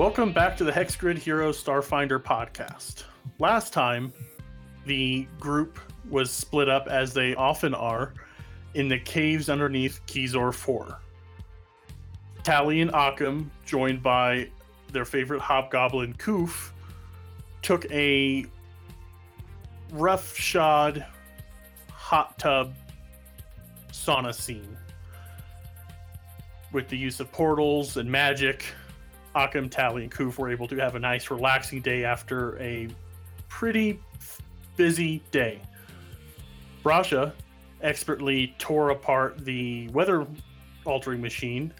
Welcome back to the Hexgrid Heroes Starfinder podcast. Last time, the group was split up as they often are in the caves underneath Kizor 4. Tally and Occam, joined by their favorite hobgoblin Koof, took a roughshod hot tub sauna scene with the use of portals and magic. Occam, Tally, and Koof were able to have a nice, relaxing day after a pretty busy day. Brasha expertly tore apart the weather altering machine,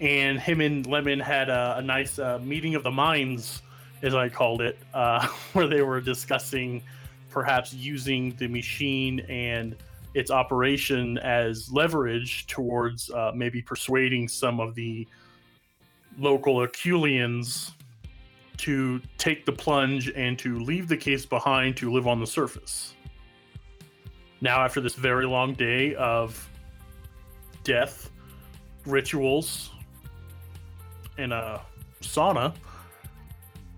and him and Lemon had a, a nice uh, meeting of the minds, as I called it, uh, where they were discussing perhaps using the machine and its operation as leverage towards uh, maybe persuading some of the local Aculians to take the plunge and to leave the caves behind to live on the surface. Now, after this very long day of death, rituals, and a sauna,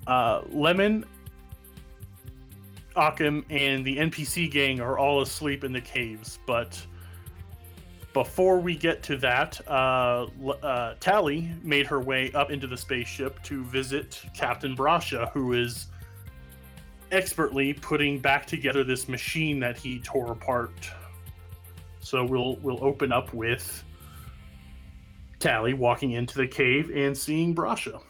uh, Lemon, Occam, and the NPC gang are all asleep in the caves. But before we get to that, uh, uh, Tally made her way up into the spaceship to visit Captain Brasha, who is expertly putting back together this machine that he tore apart. So we'll we'll open up with Tally walking into the cave and seeing Brasha.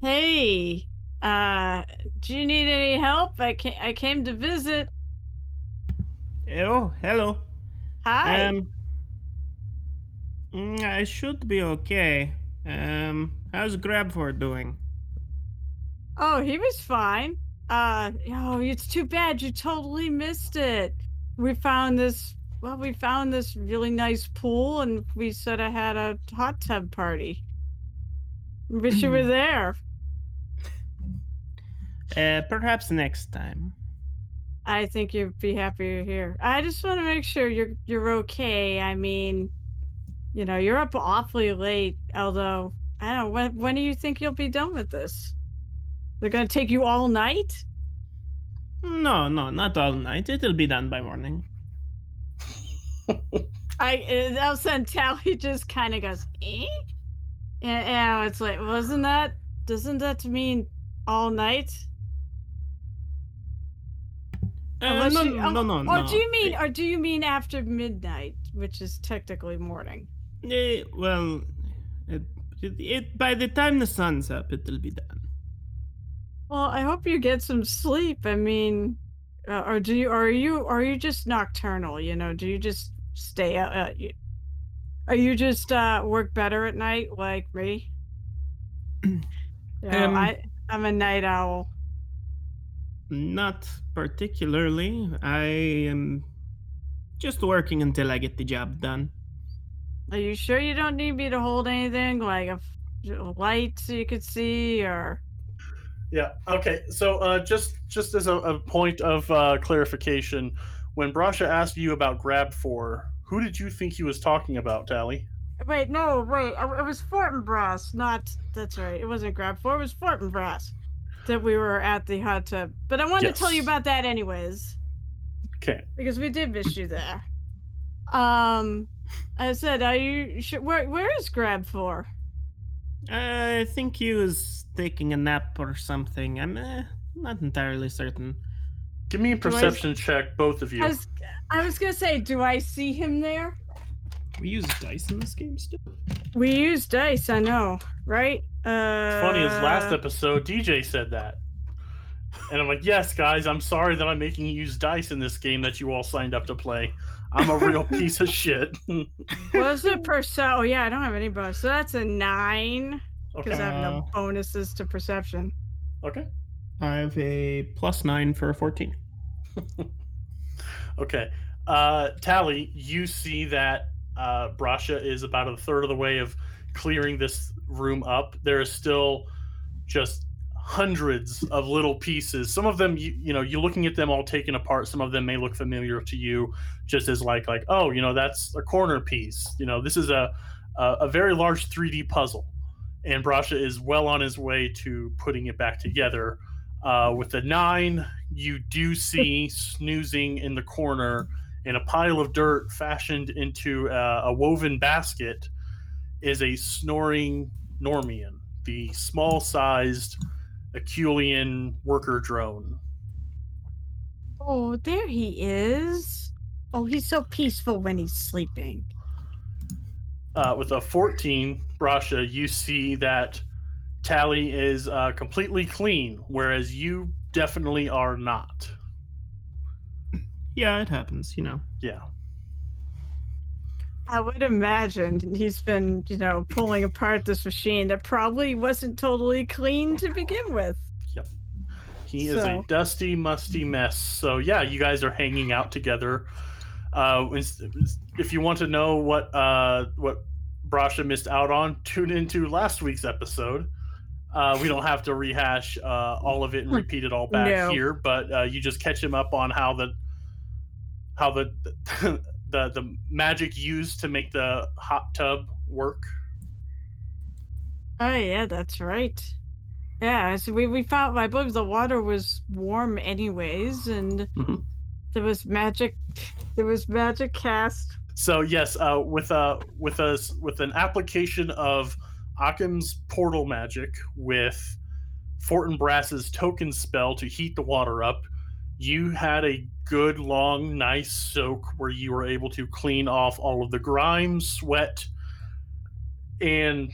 Hey, uh, do you need any help? I I came to visit. Oh, hello. Hi. Um, mm, I should be okay. Um, how's Grabford doing? oh, he was fine. Uh, oh, it's too bad you totally missed it. We found this. Well, we found this really nice pool, and we sort of had a hot tub party. Wish you were there. Uh, perhaps next time. I think you'd be happy you're here. I just want to make sure you're you're okay. I mean, you know, you're up awfully late. Although I don't know when when do you think you'll be done with this? They're gonna take you all night. No, no, not all night. It'll be done by morning. I all of a sudden Tally just kind of goes, eh? And, and it's like, wasn't that? Doesn't that mean all night? Uh, no, you- no, no, Or no. do you mean, or do you mean after midnight, which is technically morning? Eh, well, it, it, it, by the time the sun's up, it'll be done. Well, I hope you get some sleep. I mean, uh, or do you? Or are you? Are you just nocturnal? You know, do you just stay out? Uh, you, are you just uh, work better at night like me? You know, Um, I I'm a night owl. Not particularly. I am just working until I get the job done. Are you sure you don't need me to hold anything like a light so you could see, or Yeah. Okay. So, uh, just just as a, a point of uh, clarification, when Brasha asked you about Grab Four, who did you think he was talking about, Tally? wait? No, wait. It was Fortinbras, not. That's right. It wasn't Grab Four. It was Fortinbras that we were at the hot tub. But I wanted to tell you about that anyways. Okay. because we did miss you there. Um, I said, are you sure? Where where is Grab for? I think he was taking a nap or something. I'm eh, not entirely certain. Give me a Do I- perception check, both of you. I was I was gonna say, do I see him there? We use dice in this game still. We use dice, I know, right? Uh, Funny as last episode, DJ said that. And I'm like, yes, guys, I'm sorry that I'm making you use dice in this game that you all signed up to play. I'm a real piece of shit. Was it percent? Oh yeah, I don't have any bonus, so that's a nine because okay. I have no Uh, bonuses to perception. Okay. I have a plus nine for a 14. Okay. Uh, Tally, you see that uh, Brasha is about a third of the way of clearing this room up. There is still just hundreds of little pieces. Some of them, you, you know, you're looking at them all taken apart. Some of them may look familiar to you, just as like like oh, you know, that's a corner piece. You know, this is a a, a very large 3D puzzle, and Brasha is well on his way to putting it back together. Uh, with the nine, you do see snoozing in the corner in a pile of dirt fashioned into a, a woven basket is a snoring Normian, the small sized Aculian worker drone. Oh, there he is. Oh, he's so peaceful when he's sleeping. Uh, with a 14, Brasha, you see that Tally is uh, completely clean, whereas you definitely are not. Yeah, it happens, you know. Yeah. I would imagine he's been, you know, pulling apart this machine that probably wasn't totally clean to begin with. Yep. He is a dusty, musty mess. So yeah, you guys are hanging out together. Uh, if you want to know what uh, what Brasha missed out on, tune into last week's episode. Uh, we don't have to rehash uh, all of it and repeat it all back No. here, but uh, you just catch him up on how the how the the the magic used to make the hot tub work. Oh yeah, that's right. Yeah, so we we found I believe the water was warm anyways, and Mhm. there was magic. There was magic cast. So yes, uh, with a with a with an application of Occam's portal magic with Fortinbras's token spell to heat the water up, you had a good long nice soak where you were able to clean off all of the grime, sweat, and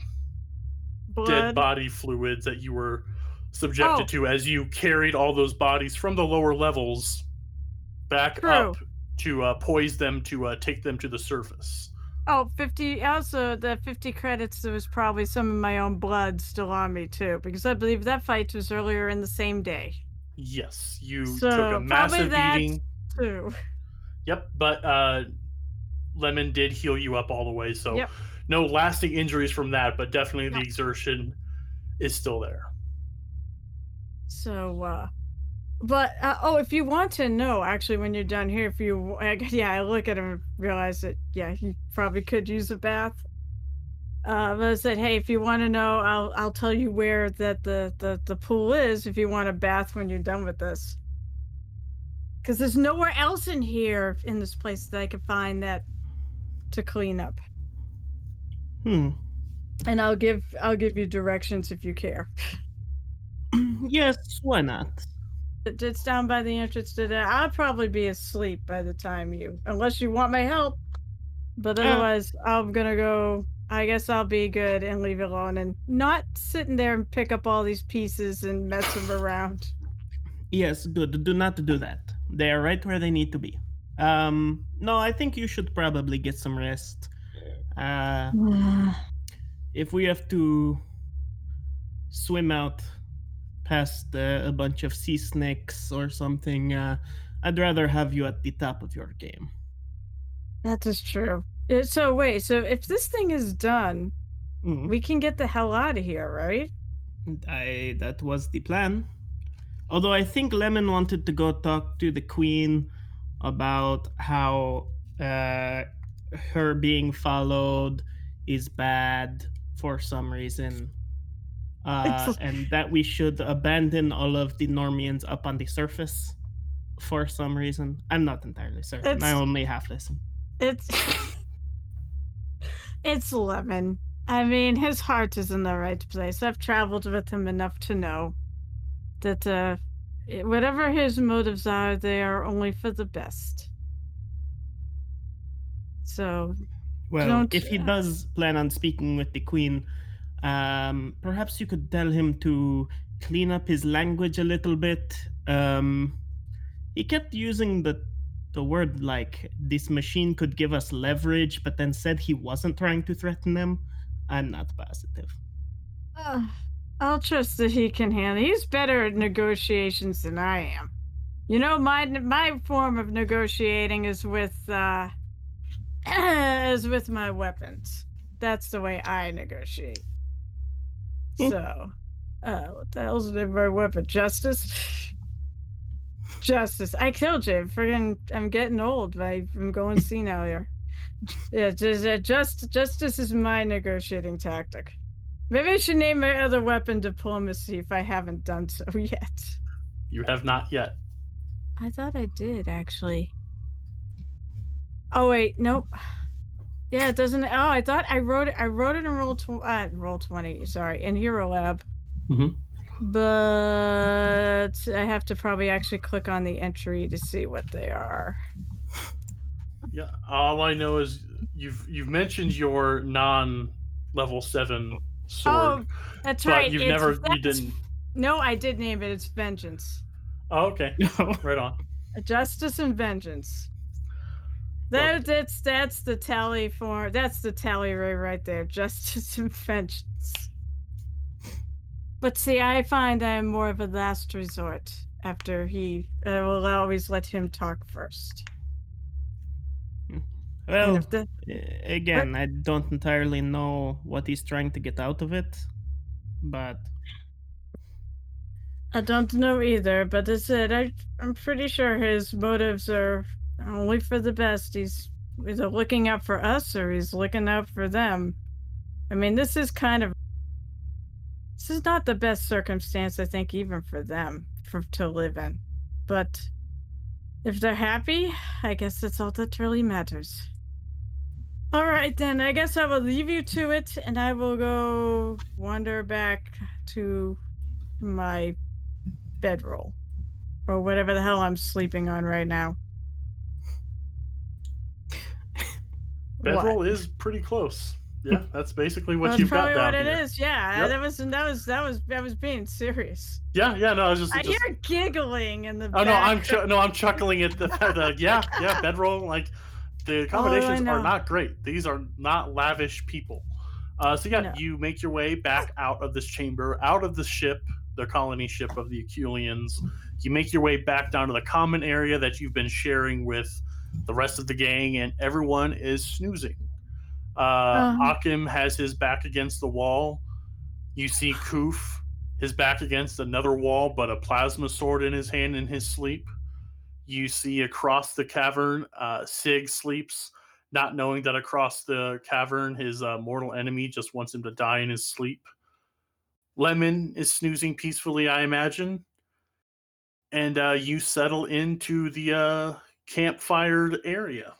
dead body fluids that you were subjected Oh. to as you carried all those bodies from the lower levels back True. up to uh, poise them to uh, take them to the surface. Oh, 50 also the 50 credits there was probably some of my own blood still on me too because I believe that fight was earlier in the same day Yes, you So, took a probably massive that- beating. too. Yep, but uh, Lemon did heal you up all the way, so Yep. no lasting injuries from that, but definitely the exertion is still there. So uh but uh, oh, if you want to know, actually, when you're done here, if you yeah, I look at him and realize that yeah, he probably could use a bath. Uh, I said, hey, if you want to know, I'll I'll tell you where that the the the pool is if you want a bath when you're done with this. Because there's nowhere else in here in this place that I could find that to clean up. Hmm. And I'll give I'll give you directions if you care. yes, why not? It's down by the entrance to the. I'll probably be asleep by the time you, unless you want my help. But Uh. otherwise, I'm gonna go. I guess I'll be good and leave it alone and not sitting there and pick up all these pieces and mess them around. Yes, good. Do not do that. They are right where they need to be. Um, no, I think you should probably get some rest. Uh, if we have to swim out past uh, a bunch of sea snakes or something, uh, I'd rather have you at the top of your game. that is true. Uh, So wait, so if this thing is done, Mm, we can get the hell out of here, right? I that was the plan. Although I think Lemon wanted to go talk to the queen about how uh, her being followed is bad for some reason. Uh, and that we should abandon all of the Normians up on the surface for some reason. I'm not entirely certain. I only half listen. It's it's Lemon. I mean, his heart is in the right place. I've traveled with him enough to know that uh, whatever his motives are, they are only for the best. So, Well, if he does plan on speaking with the queen, um, perhaps you could tell him to clean up his language a little bit. Um, he kept using the the word like this machine could give us leverage, but then said he wasn't trying to threaten them. I'm not positive. uh, I'll trust that he can handle. He's better at negotiations than I am. You know, my my form of negotiating is with uh, is with my weapons. That's the way I negotiate. Hmm. So, uh, what the hell's the name of my weapon? Justice. Justice. I killed you. Friggin', I'm getting old. I, I'm going senile here. Yeah, just, uh, just justice is my negotiating tactic. Maybe I should name my other weapon diplomacy if I haven't done so yet. You have not yet. I thought I did actually. Oh wait, nope. Yeah, it doesn't. Oh, I thought I wrote it. I wrote it in roll tw- uh, roll twenty. Sorry, in Hero Lab. Mhm. But I have to probably actually click on the entry to see what they are. Yeah. All I know is you've you've mentioned your non level seven sword, Oh, that's but right. you've it's- never you didn't. No, I did name it. It's Vengeance. Oh, okay. Right on. Justice and Vengeance. Well- That, that's that's the tally for that's the tally ray right there. Justice and Vengeance. But see, I find I'm more of a last resort after he. I will always let him talk first. Hmm. Well, the- again, I don't entirely know what he's trying to get out of it, but I don't know either, but as I said, I, I'm pretty sure his motives are only for the best. He's either looking out for us or he's looking out for them. I mean, this is kind of. This is not the best circumstance, I think, even for them for, to live in. But if they're happy, I guess that's all that really matters. All right, then. I guess I will leave you to it, and I will go wander back to my bedroll or whatever the hell I'm sleeping on right now. Bedroll is pretty close. Yeah, that's basically what That's you've got down what it here. is. Yeah, Yep. that was that was that was that was being serious. Yeah, yeah. No, I was just. I just hear giggling in the. oh no, I'm chu- no, I'm chuckling at the, the yeah, yeah. Bedroll like the accommodations are not great. These are not lavish people. Uh, so yeah, No. you make your way back out of this chamber, out of the ship, the colony ship of the Aculians. You make your way back down to the common area that you've been sharing with the rest of the gang, and everyone is snoozing. Uh, Uh-huh. Akim has his back against the wall. You see Koof, his back against another wall, but a plasma sword in his hand in his sleep. You see across the cavern, uh, Sig sleeps, not knowing that across the cavern, his uh, mortal enemy just wants him to die in his sleep. Lemon is snoozing peacefully, I imagine. And uh, you settle into the uh, campfired area.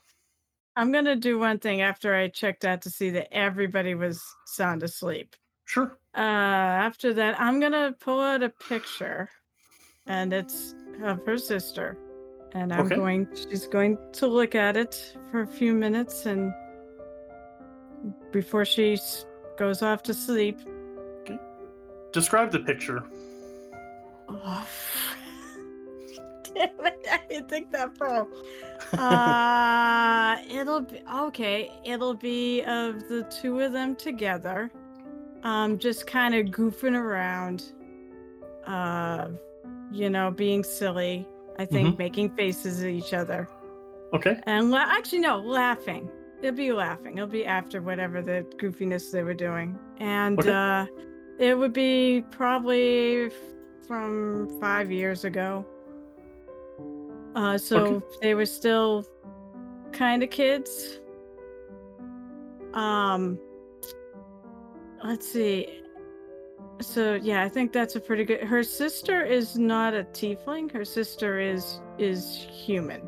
I'm gonna do one thing after I checked out to see that everybody was sound asleep. Sure. Uh, after that, I'm gonna pull out a picture, and it's of her sister, and I'm Okay. going. She's going to look at it for a few minutes, and before she goes off to sleep. Describe the picture. Oh! I didn't think that through. Uh, it'll be okay. It'll be of the two of them together, um, just kind of goofing around, uh, you know, being silly. I think making faces at each other Okay. and la- actually no, laughing. It'll be laughing. It'll be after whatever the goofiness they were doing, and Okay. uh, it would be probably from five years ago. Uh, so Okay. they were still kind of kids. Um, let's see. So yeah, I think that's a pretty good. Her sister is not a tiefling. Her sister is is human.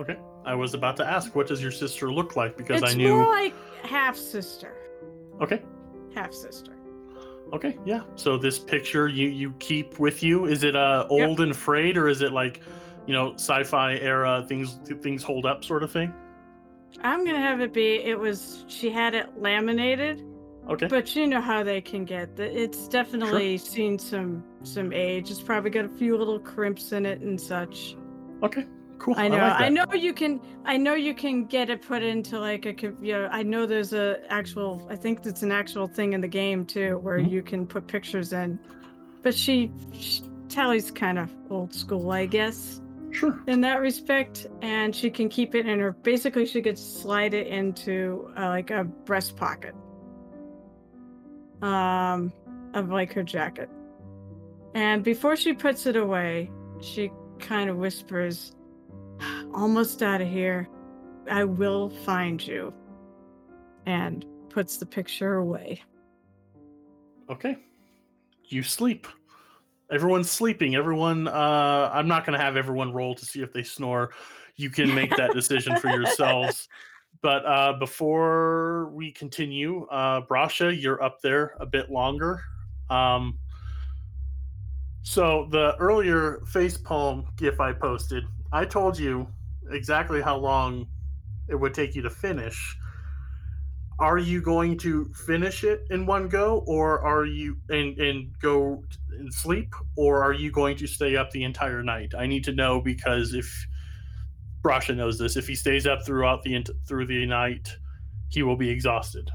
Okay. I was about to ask, what does your sister look like? Because it's I knew. more like half sister. Okay. Half sister. Okay. Yeah. So this picture you you keep with you. Is it uh Yep. old and frayed, or is it like, you know, sci-fi era things things hold up sort of thing? I'm gonna have it be. It was. She had it laminated, Okay. but you know how they can get. The, it's definitely seen some some age. It's probably got a few little crimps in it and such. Okay. Cool. I know. like I, know you can. I know you can get it put into like a. You know, I know there's a actual. I think it's an actual thing in the game too, where Mhm. you can put pictures in. But she, she Tally's kind of old school, I guess, Sure. in that respect, and she can keep it in her. Basically, she could slide it into uh, like a breast pocket. Um, of like her jacket, and before she puts it away, she kind of whispers almost out of here. I will find you. And puts the picture away. Okay. You sleep. Everyone's sleeping. Everyone uh I'm not going to have everyone roll to see if they snore. You can make that decision for yourselves. But uh before we continue, uh Brasha, you're up there a bit longer. Um so the earlier face palm gif I posted, I told you exactly how long it would take you to finish are you going to finish it in one go or are you and and go and sleep or are you going to stay up the entire night? I need to know because if brasha knows this if he stays up throughout the through the night he will be exhausted.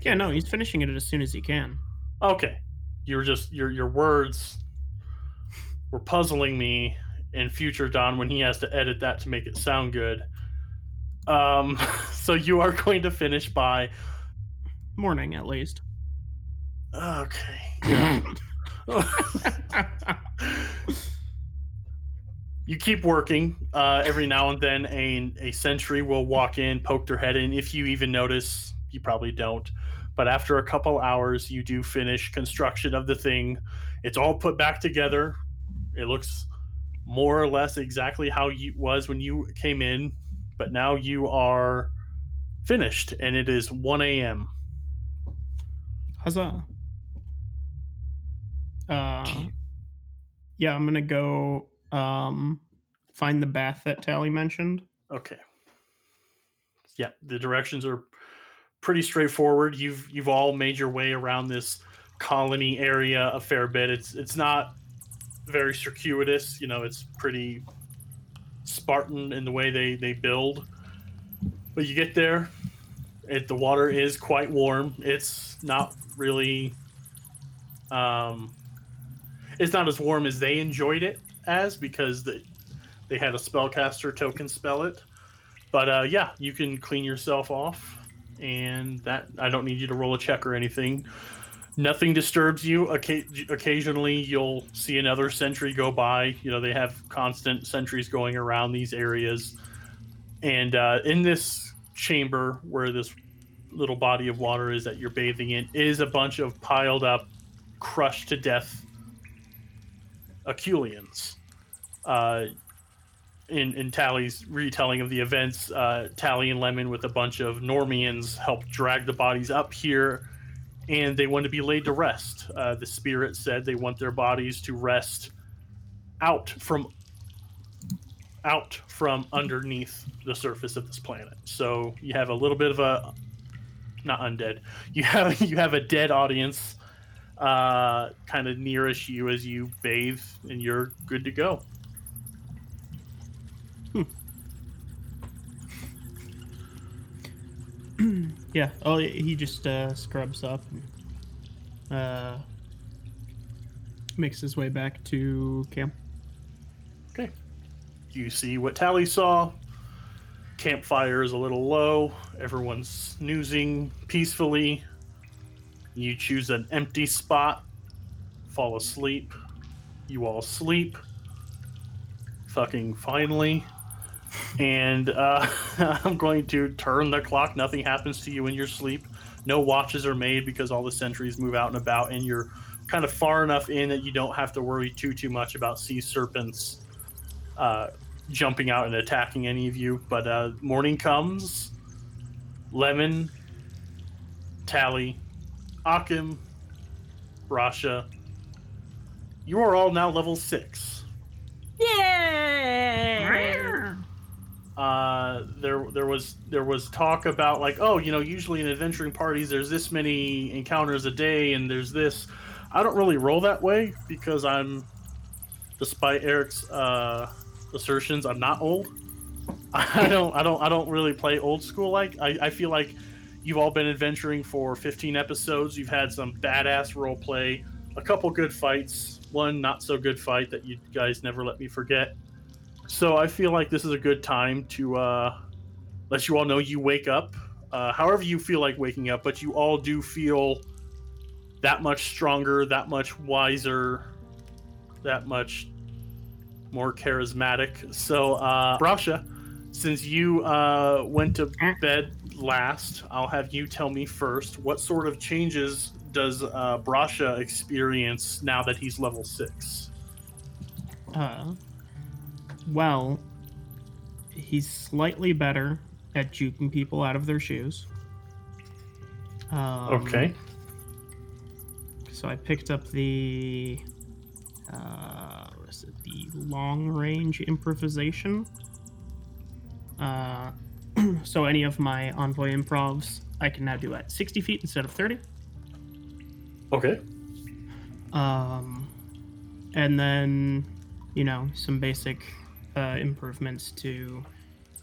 Yeah, no, he's finishing it as soon as he can. okay. You're just your your words were puzzling me in future don when he has to edit that to make it sound good um so you are going to finish by Morning, at least. okay you keep working. Uh, every now and then, a, a sentry will walk in, poke their head in. If you even notice, you probably don't. But after a couple hours, you do finish construction of the thing. It's all put back together. It looks more or less exactly how it was when you came in, but now you are finished, and it is 1 a.m. Huzzah. Uh, yeah, I'm gonna go um, find the bath that Tally mentioned. Okay. Yeah, the directions are pretty straightforward. You've you've all made your way around this colony area a fair bit. It's it's not very circuitous, you know, it's pretty Spartan in the way they they build. But you get there, it the water is quite warm. It's not really um it's not as warm as they enjoyed it as because the, they had a spellcaster token spell it. But uh, yeah, you can clean yourself off, and that I don't need you to roll a check or anything. Nothing disturbs you. Occa- occasionally, you'll see another sentry go by. You know they have constant sentries going around these areas, and uh, in this chamber where this little body of water is that you're bathing in is a bunch of piled up, crushed to death Aculians. Uh, in, in Tally's retelling of the events, uh, Tally and Lemon, with a bunch of Normians, helped drag the bodies up here, and they want to be laid to rest. Uh, the spirit said they want their bodies to rest out from out from underneath the surface of this planet. So you have a little bit of a not undead. You have you have a dead audience uh, kind of nearish you as you bathe, and you're good to go. Yeah. Oh, he just uh, scrubs up and uh, makes his way back to camp. Okay. You see what Tally saw. Campfire is a little low. Everyone's snoozing peacefully. You choose an empty spot, fall asleep. You all sleep. Fucking finally. And uh, I'm going to turn the clock. Nothing happens to you in your sleep. No watches are made because all the sentries move out and about, and you're kind of far enough in that you don't have to worry too too much about sea serpents uh, jumping out and attacking any of you. But uh, morning comes. Lemon, Tally, Akim, Rasha. You are all now level six. Yay! Uh, there there was there was talk about like oh you know usually in adventuring parties there's this many encounters a day and there's this. I don't really roll that way because I'm, despite Eric's uh, assertions, I'm not old. I don't I don't I don't really play old school like I, I feel like you've all been adventuring for 15 episodes. You've had some badass role play, a couple good fights, one not so good fight that you guys never let me forget. So I feel like this is a good time to uh, let you all know you wake up, uh, however you feel like waking up, but you all do feel that much stronger, that much wiser, that much more charismatic. So, uh, Brasha, since you uh, went to bed last, I'll have you tell me first what sort of changes does uh, Brasha experience now that he's level six? Uh, well, he's slightly better at juking people out of their shoes. Um, Okay. So I picked up the uh, what is it? The long range improvisation. Uh, so any of my envoy improvs I can now do at 60 feet instead of 30. Okay. Um, and then, you know, some basic uh, improvements to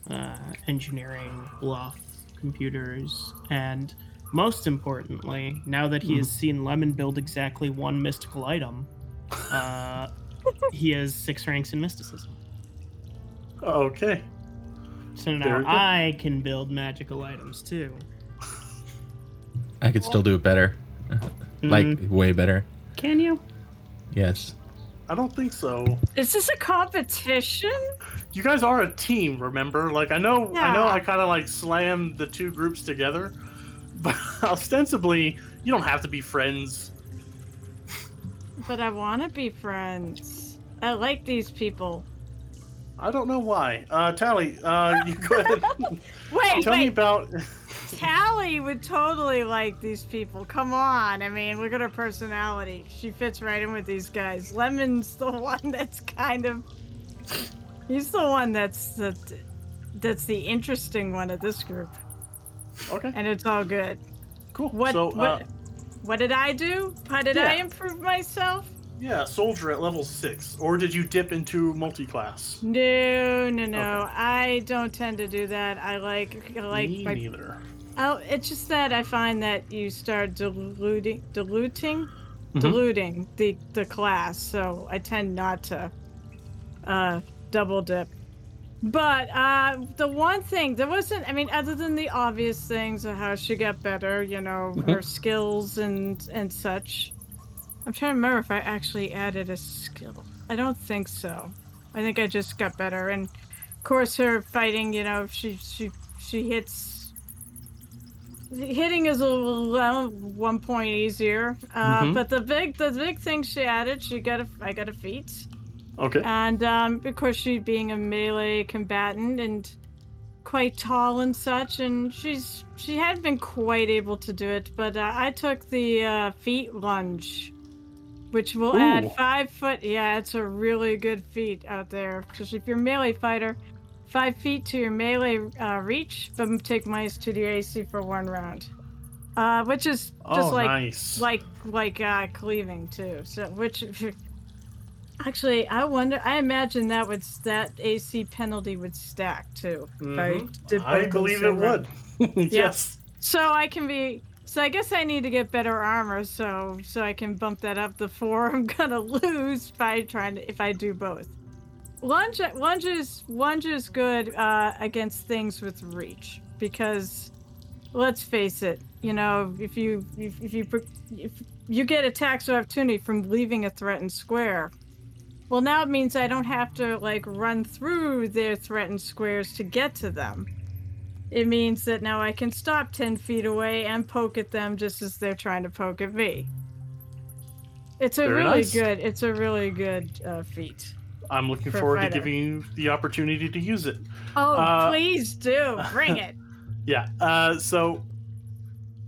uh, engineering, bluff, computers, and most importantly, now that he has seen Lemon build exactly one mystical item, uh, he has six ranks in mysticism. Okay. So now I can build magical items too. I could still do it better. like Mm, way better. can you? Yes. I don't think so. Is this a competition? You guys are a team, remember? Like I know, I know, I kind of like slammed the two groups together, but ostensibly, you don't have to be friends. But I want to be friends. I like these people. I don't know why. Uh, Tally, uh, you go ahead. Wait, Tell me about. Tally would totally like these people. Come on. I mean, look at her personality. She fits right in with these guys. Lemon's the one that's kind of. He's the one that's that, that's the interesting one of this group, Okay, and it's all good. cool. What so, what uh, what did I do? How did I improve myself? yeah, soldier at level six, or did you dip into multi-class? No, no, no. Okay. I don't tend to do that. I like I like Me my neither. Oh, it's just that I find that you start diluting, diluting, Mhm. diluting the the class. So I tend not to uh, double dip. But uh, the one thing there wasn't. I mean, other than the obvious things of how she got better, you know, Mhm. her skills and and such. I'm trying to remember if I actually added a skill. I don't think so. I think I just got better, and of course her fighting. You know, she she she hits hitting is a little one point easier uh, Mhm. but the big the big thing she added she got a i got a feat Okay. and um because she being a melee combatant and quite tall and such and she's she had been quite able to do it but uh, i took the uh, feat lunge which will Ooh. add five foot yeah it's a really good feat out there because if you're a melee fighter five feet to your melee uh, reach but take minus two to your ac for one round. Uh, which is just oh, like nice. like like uh cleaving too. So which actually i wonder i imagine that would that ac penalty would stack too. If I, believe it would. yes. so i can be so i guess i need to get better armor so so i can bump that up the four i'm gonna lose by trying to if i do both lunge lunge is lunge is good uh against things with reach because let's face it you know if you if, if you if you get attacks of opportunity from leaving a threatened square well now it means i don't have to like run through their threatened squares to get to them. It means that now i can stop 10 feet away and poke at them just as they're trying to poke at me. It's a Very really nice. good it's a really good uh, feat I'm looking For a forward to giving you the opportunity to use it. oh Uh, please do bring it Yeah. Uh, so,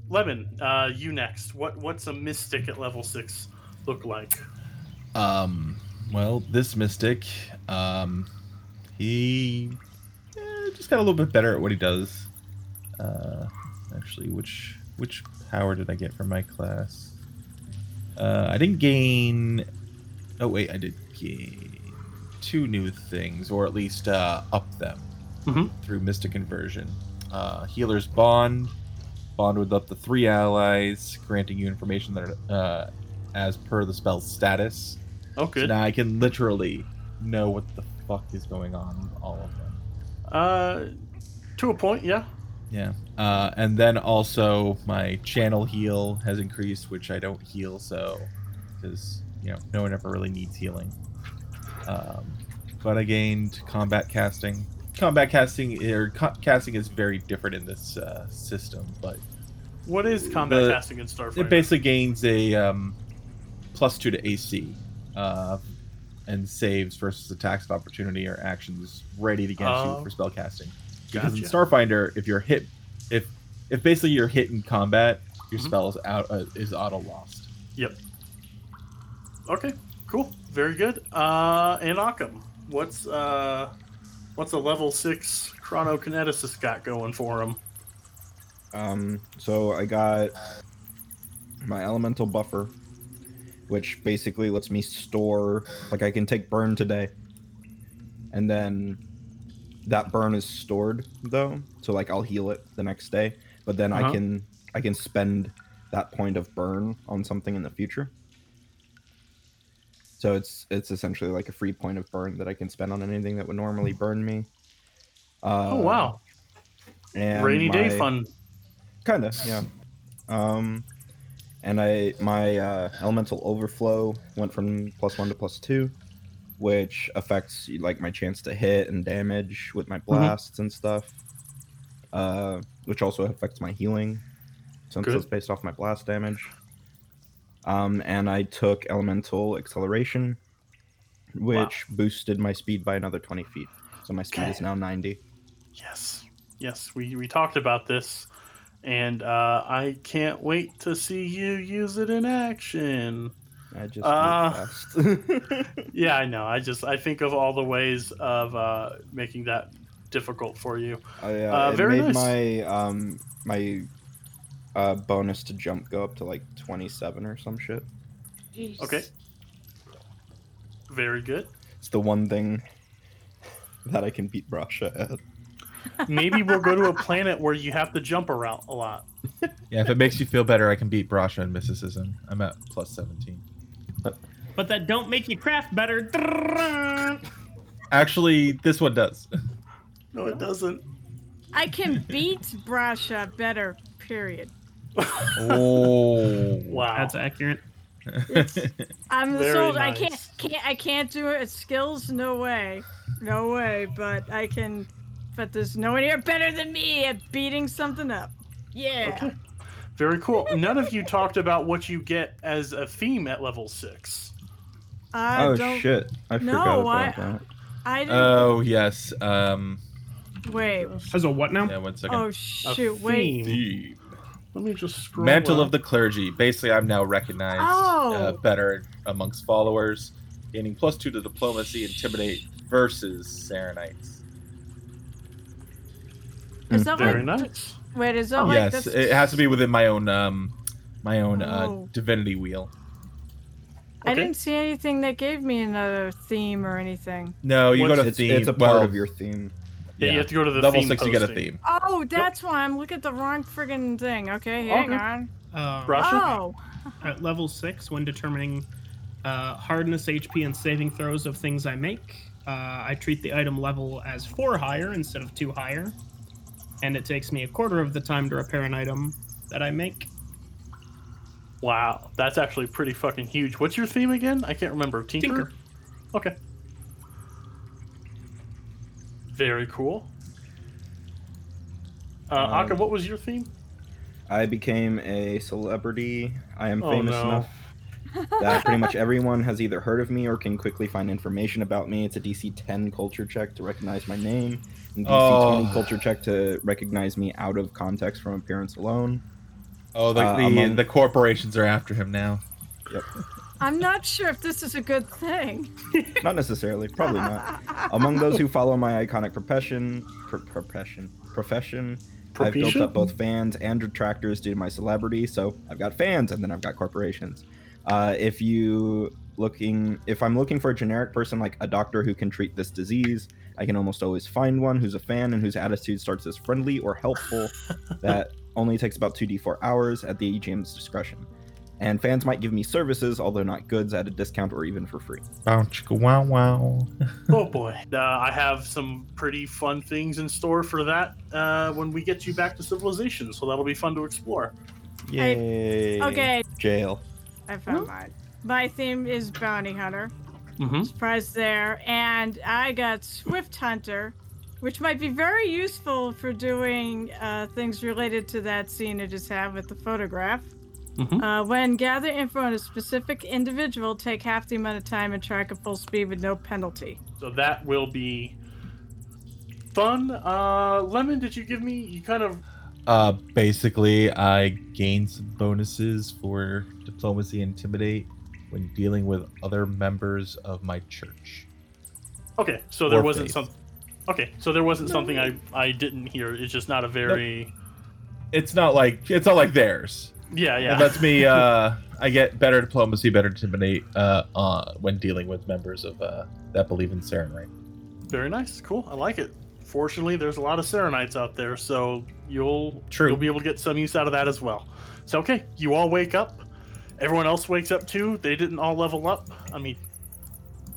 Lemon, uh, you next. What What's a mystic at level six look like? Um. Well, this mystic, um, he eh, just got a little bit better at what he does. Uh, actually, which which power did I get from my class? Uh, I didn't gain. Oh wait, I did gain two new things, or at least uh, up them Mhm. through mystic conversion. Uh, healer's bond, bond with up to three allies, granting you information that are uh, as per the spell's status. Oh, So now I can literally know what the fuck is going on with all of them. Uh, to a point, yeah. Yeah. Uh, and then also my channel heal has increased, which I don't heal, so because you know no one ever really needs healing. Um, but I gained combat casting. Combat casting or ca- casting is very different in this uh, system, but What is combat The- casting in Starfinder? It basically gains a um, plus two to AC, uh, and saves versus attacks of opportunity or actions ready against Oh. you for spell casting. Because in Starfinder, if you're hit, if if basically you're hit in combat, your Mhm. spell is out uh, is auto lost. Yep. Okay, cool. Very good. Uh, and Occam, what's uh, what's a level six chronokineticist got going for him? Um, so I got my elemental buffer, which basically lets me store like I can take burn today, and then that burn is stored though, so like I'll heal it the next day, but then Uh-huh. I can I can spend that point of burn on something in the future. So it's it's essentially like a free point of burn that I can spend on anything that would normally burn me. Uh, oh wow, And rainy day my- fun. kind of yeah um and i my uh elemental overflow went from plus one to plus two which affects like my chance to hit and damage with my blasts and stuff uh which also affects my healing since Good. it's based off my blast damage um and i took elemental acceleration which boosted my speed by another 20 feet so my speed is now 90 Yes, yes. We we talked about this, and uh, I can't wait to see you use it in action. i just Uh. Yeah, I know. I just I think of all the ways of uh, making that difficult for you. Oh yeah, Uh, it very made nice. my um my uh bonus to jump go up to like twenty seven or some shit. Okay. Very good. It's the one thing that I can beat Brasha at. Maybe we'll go to a planet where you have to jump around a lot. Yeah, if it makes you feel better, I can beat Brasha and mysticism. I'm at plus seventeen. But that don't make you craft better. Actually, this one does. No, it doesn't. I can beat Brasha better. Period. Oh, Wow. That's accurate. I'm Very sold. I can't, can't, I can't do it. Skills, no way, no way. But I can. But there's no one here better than me at beating something up. Yeah. Okay. Very cool. None of you talked about what you get as a theme at level six. I oh don't. shit! I No, forgot about I- that. I didn't. oh yes. Um, wait. As a what now? yeah, one second. Oh A shoot! Wait. theme. The Let me just scroll. Mantle up. of the Clergy. Basically, I'm now recognized Oh. uh, better amongst followers, gaining plus two to diplomacy, intimidate versus Sarenites. Is that Very like? nice. Wait, is that like yes, this? it has to be within my own um, my own uh, Oh. divinity wheel. I didn't see anything that gave me another theme or anything. No, you go to It's, theme. it's a part well, of your theme. Yeah, you have to go to the level theme six. You get a theme. Oh, that's why I'm looking at the wrong friggin' thing. Okay, hang Okay. on. Uh, Brasha? Oh, At level six, when determining uh, hardness, HP, and saving throws of things I make, uh, I treat the item level as four higher instead of two higher, and it takes me a quarter of the time to repair an item that I make. Wow, that's actually pretty fucking huge. What's your theme again? I can't remember. Tinker. Tinker. Okay. Very cool. Uh, Um, Aka, what was your theme? I became a celebrity. I am Oh, famous no. enough that pretty much everyone has either heard of me or can quickly find information about me. It's a DC 10 culture check to recognize my name, and DC Oh. 20 culture check to recognize me out of context from appearance alone. Oh, the Uh, the, among- the corporations are after him now. I'm not sure if this is a good thing. Not necessarily, probably not. Among those who follow my iconic profession, pr- profession, profession, I've built up both fans and detractors due to my celebrity. So I've got fans, and then I've got corporations. Uh, if you looking, if I'm looking for a generic person like a doctor who can treat this disease, I can almost always find one who's a fan and whose attitude starts as friendly or helpful. that only takes about two d4 hours at the AGM's discretion. And fans might give me services, although not goods, at a discount or even for free. Bow chicka wow wow. Oh boy, uh, I have some pretty fun things in store for that uh, when we get you back to civilization. So that'll be fun to explore. Yay! Okay, Jail. I found mine. My theme is bounty hunter. Mm-hmm. Surprise there, and I got swift hunter, which might be very useful for doing uh, things related to that scene I just had with the photograph. Mhm. Uh, when gather info on a specific individual, take half the amount of time and track at full speed with no penalty. So that will be fun. Uh, Lemon, did you give me? You kind of Uh, basically, I gain some bonuses for diplomacy and intimidate when dealing with other members of my church. okay. So there Or wasn't faith. some. Okay, so there wasn't something I I didn't hear. It's just not a very. It's not like it's not like theirs. Yeah, yeah. that's me. Uh, I get better diplomacy, better intimidate uh, uh, when dealing with members of uh, that believe in Sarenrae. Very nice. Cool. I like it. Fortunately, there's a lot of Sarenites out there, so you'll True. you'll be able to get some use out of that as well. So okay, you all wake up. Everyone else wakes up too. They didn't all level up. I mean,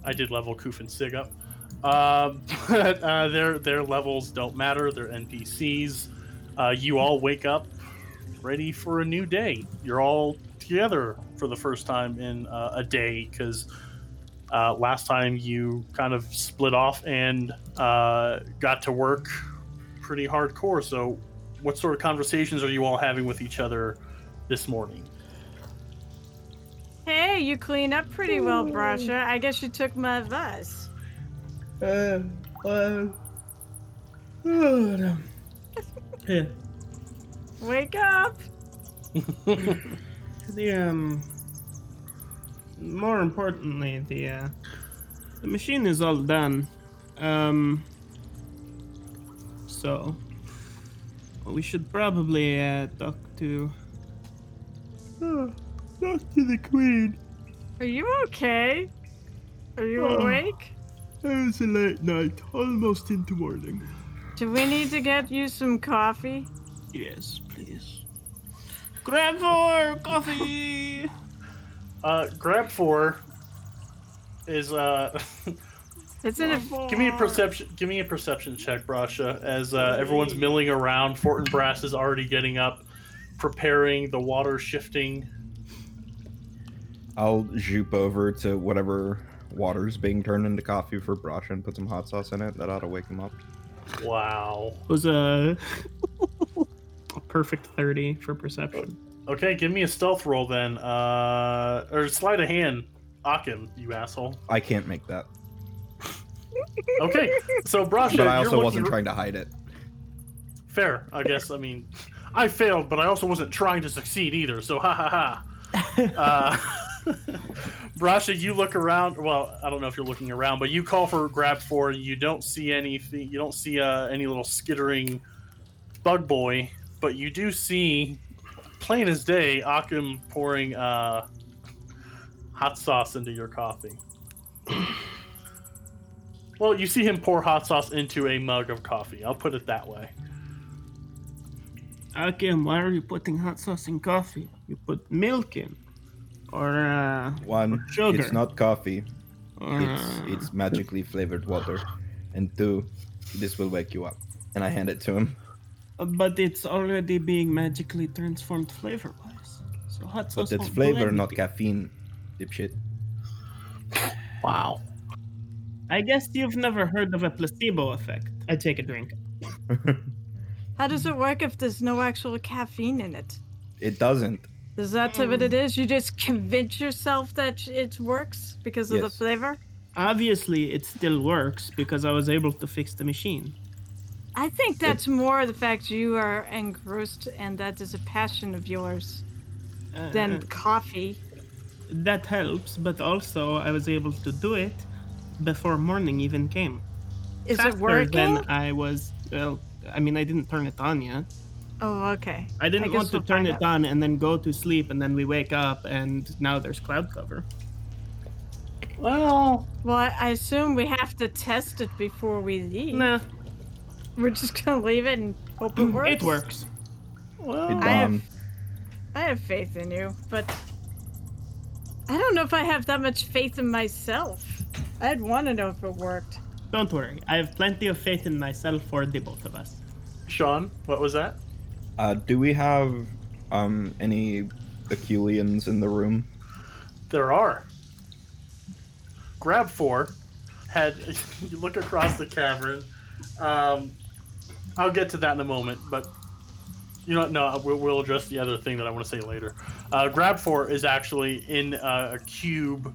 I did level Koof and Sig up, um, but uh, their their levels don't matter. They're NPCs. Uh, you all wake up ready for a new day. You're all together for the first time in uh, a day because uh, last time you kind of split off and uh, got to work pretty hardcore. So, what sort of conversations are you all having with each other this morning? Hey, you clean up pretty well, Brasha. I guess you took my advice. Uh, uh, oh, no. Yeah. Wake up! The um, more importantly, the uh, the machine is all done. Um, so we should probably uh, talk to. Oh, talk to the queen. Are you okay? Are you Oh. awake? It was a late night, almost into morning. Do we need to get you some coffee? Yes, please. Grab for coffee. Uh, grab four is uh, It's in a. give me a perception. Give me a perception check, Brasha. As uh, everyone's milling around, Fortinbras is already getting up, preparing the water shifting. I'll zoop over to whatever water's being turned into coffee for Brasha and put some hot sauce in it. That ought to wake him up. Wow. was a, a perfect 30 for perception. Okay, give me a stealth roll then. Uh, or sleight of hand, Akim, you asshole. I can't make that. Okay, so Brasha, But I you're also looking wasn't r- trying to hide it. Fair, I guess. I mean, I failed, but I also wasn't trying to succeed either. So ha ha ha. uh, Brasha, you look around. Well, I don't know if you're looking around, but you call for grab four. You don't see anything. You don't see uh, any little skittering bug boy, but you do see, plain as day, Akim pouring uh, hot sauce into your coffee. Well, you see him pour hot sauce into a mug of coffee. I'll put it that way. Akim, why are you putting hot sauce in coffee? You put milk in. Or, uh, One, sugar. it's not coffee. or, It's uh, it's magically flavored water. And two, this will wake you up. And I hand it to him. But it's already being magically transformed flavor wise. So hot sauce. But it's flavor, not anything. caffeine. Dipshit. Wow. I guess you've never heard of a placebo effect. I take a drink. How does it work if there's no actual caffeine in it? It doesn't. Is that what it hmm. is? You just convince yourself that it works because of the flavor? Obviously, it still works because I was able to fix the machine. I think that's more the fact you are engrossed and that is a passion of yours Uh, than coffee. that helps, but also I was able to do it before morning even came. Is it Faster working? Than I was. Well, I mean, I didn't turn it on yet. Oh, okay. I didn't guess want to we'll turn it out. on and then go to sleep, and then we wake up and now there's cloud cover. Well, Well, I I assume we have to test it before we leave. Nah, We're just gonna leave it and hope it works. it works. well. It I have- I have faith in you, but I don't know if I have that much faith in myself. I'd want to know if it worked. Don't worry, I have plenty of faith in myself for the both of us. Sean, what was that? Uh, do we have um any Aculians in the room? There are. Grab four had you look across the cavern Um, I'll get to that in a moment, but you know what? No, we'll, we'll address the other thing that I want to say later. Uh, Grab Four is actually in uh, a cube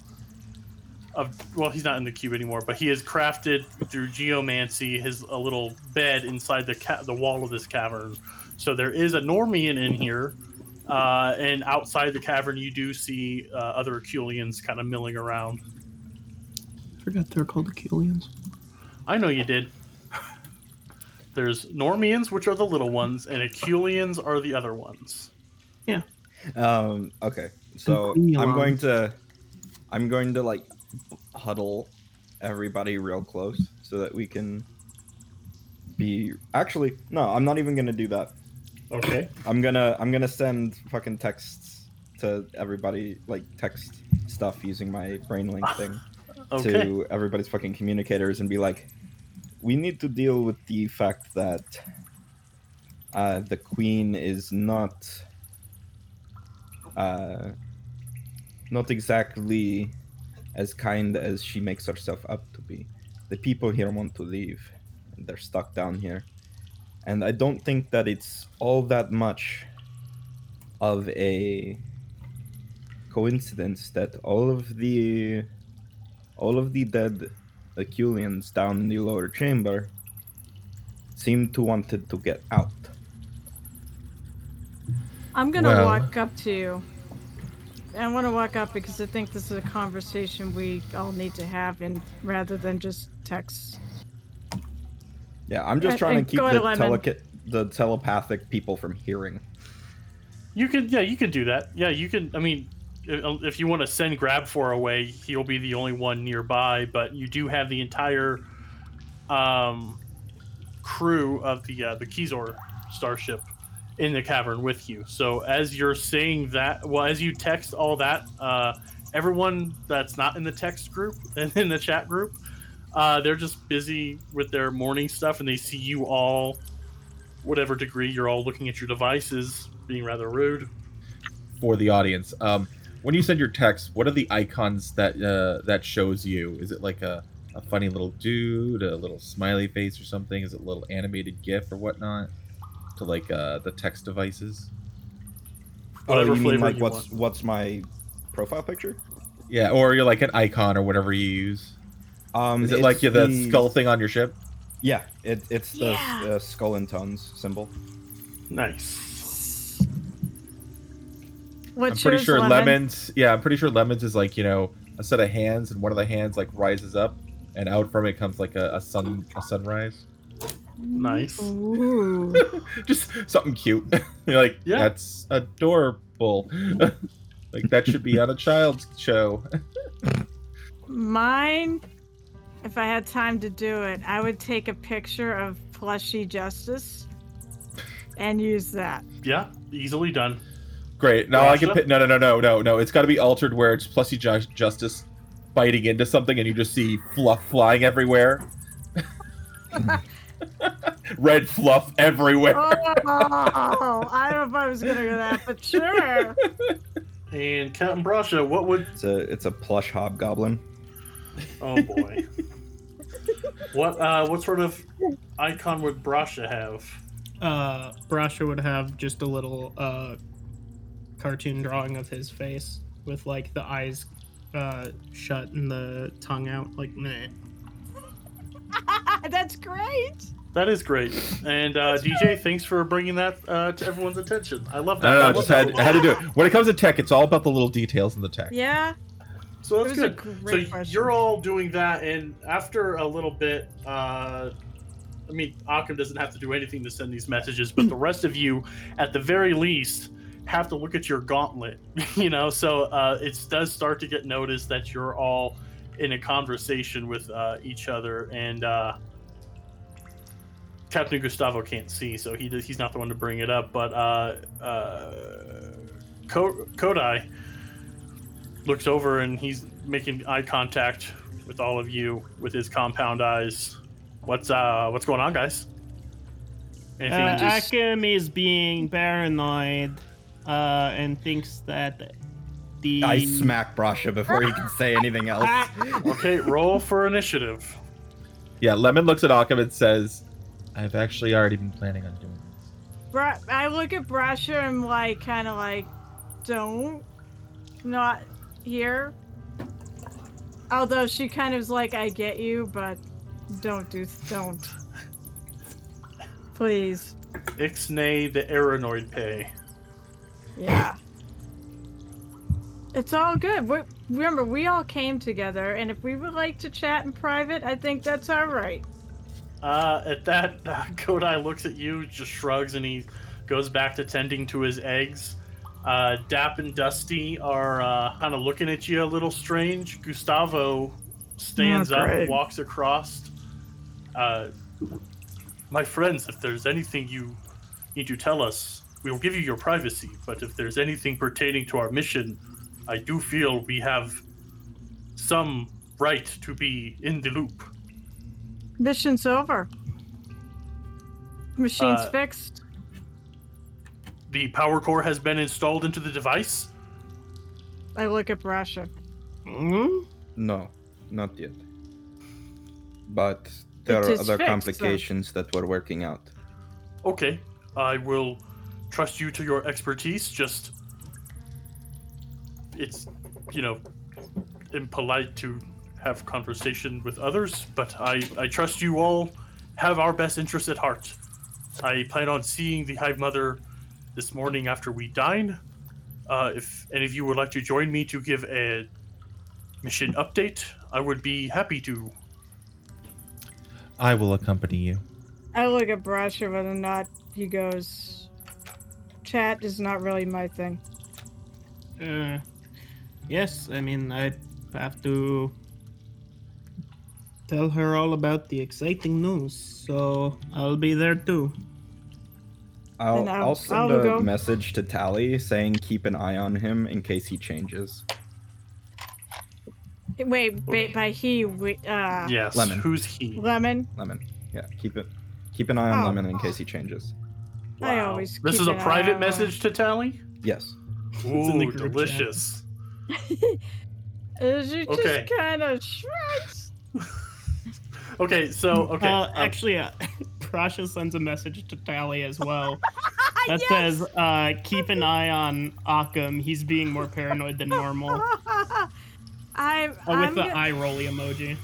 of. Well, he's not in the cube anymore, but he has crafted through geomancy his a little bed inside the ca- the wall of this cavern. So there is a Normian in here, uh, and outside the cavern, you do see uh, other Aculians kind of milling around. I forgot they're called Aculians. I know you did. There's Normians, which are the little ones, and Aculians are the other ones. Yeah. Um. Okay. So I'm going to, I'm going to like huddle everybody real close so that we can be. Actually, no. I'm not even gonna do that. Okay. I'm gonna I'm gonna send fucking texts to everybody like text stuff using my brainlink thing Okay. to everybody's fucking communicators and be like, we need to deal with the fact that uh, the queen is not uh, not exactly as kind as she makes herself up to be. The people here want to leave, and they're stuck down here. And I don't think that it's all that much of a coincidence that all of the all of the dead Aculians down in the lower chamber seem to wanted to get out. I'm gonna Well- walk up to you. I want to walk up because I think this is a conversation we all need to have, and rather than just text. Yeah, I'm just Uh, trying and to keep the, to Lemon. teleca- the telepathic people from hearing. You could, yeah, you could do that. Yeah, you can. I mean, i- if you want to send Grab Four away, he'll be the only one nearby. But you do have the entire um, crew of the uh, the Kizor starship in the cavern with you. So as you're saying that, well, as you text all that, uh, everyone that's not in the text group and in the chat group, uh, they're just busy with their morning stuff, and they see you all, whatever degree you're all looking at your devices, being rather rude. for the audience. Um, when you send your text, what are the icons that uh, that shows you? Is it like a, a funny little dude, a little smiley face or something? Is it a little animated GIF or whatnot? To like uh, the text devices? Whatever oh, you mean like you what's want. what's my profile picture? Yeah, or you're like an icon or whatever you use. Um, Is it like it's yeah, the, the- skull thing on your ship? Yeah, it, it's the Yeah. uh, skull and tones symbol. Nice. What's I'm pretty yours, sure Lemon? lemons. Yeah, I'm pretty sure lemons is like you know a set of hands, and one of the hands like rises up, and out from it comes like a, a sun a sunrise. Nice. Just something cute. You're like, Yeah. that's adorable. like that should be on a child's show. Mine, if I had time to do it, I would take a picture of Plushy Justice and use that. Yeah, easily done. Great. Now I can. Russia? Pi- no, no, no, no, no, no. It's got to be altered where it's Plushy Ju- Justice biting into something, and you just see fluff flying everywhere. Red fluff everywhere. Oh, I don't know if I was gonna go that, but sure. And Captain Brasha, what would? It's a it's a plush hobgoblin. Oh boy. what uh, what sort of icon would Brasha have? Uh, Brasha would have just a little uh, cartoon drawing of his face with like the eyes uh, shut and the tongue out, like meh. That's great. That is great. And uh, DJ, thanks for bringing that uh, to everyone's attention. I love that. No, no, I no. love Just had had to do it. When it comes to tech, it's all about the little details in the tech. Yeah. So that's was a good. great so question. you're all doing that, and after a little bit, uh, I mean, Occam doesn't have to do anything to send these messages, but the rest of you, at the very least, have to look at your gauntlet. You know, so uh, it does start to get noticed that you're all in a conversation with uh, each other, and uh, Captain Gustavo can't see, so he does, he's not the one to bring it up. But uh, uh, Ko- Kodai looks over and he's making eye contact with all of you with his compound eyes. What's uh what's going on, guys? Uh, just- Akim is being paranoid uh, and thinks that the I smack Brasha before he can say anything else. okay, roll for initiative. Yeah, Lemon looks at Occam and says, I've actually already been planning on doing this. Bra- I look at Brasha and like kind of like, don't, not here. Although she kind of is like, I get you, but don't do, don't. Please. Ixnay the Aeronoid Pay. Yeah. It's all good. we remember, we all came together, and if we would like to chat in private, I think that's all right. Uh, at that, uh, Kodai looks at you, just shrugs, and he goes back to tending to his eggs. Uh, Dap and Dusty are uh, kind of looking at you a little strange. Gustavo stands Oh, up, great. walks across. Uh, my friends, if there's anything you need to tell us, we will give you your privacy. But if there's anything pertaining to our mission, I do feel we have some right to be in the loop. Mission's over. Machine's Uh, fixed. The power core has been installed into the device. I look at Brasha. Hmm? No, not yet. But there It are other fixed, though. complications that we're working out. Okay, I will trust you to your expertise. Just, it's, you know, impolite to have conversation with others, but I, I trust you all have our best interests at heart. I plan on seeing the Hive Mother this morning after we dine. Uh, if any of you would like to join me to give a mission update, I would be happy to. I will accompany you. I look at Brasha whether or not he goes. Chat is not really my thing. Uh, yes, I mean, I have to tell her all about the exciting news, so I'll be there too. I'll, I'll- I'll send I'll a go. message to Tally saying keep an eye on him in case he changes. Wait, wait by he, we, uh, Yes. Lemon. Who's he? Lemon. Lemon. Yeah, keep it. Keep an eye on Oh. Lemon in case he changes. I always This keep is a private on message to Tally. Yes. Ooh, group delicious. She Okay. just kind of shrugs. Okay, so okay. Uh, um, actually, uh, Brasha sends a message to Tally as well. That Yes! says, uh, keep an eye on Occam. He's being more paranoid than normal. I'm, Oh, I'm with the go- eye rolly emoji.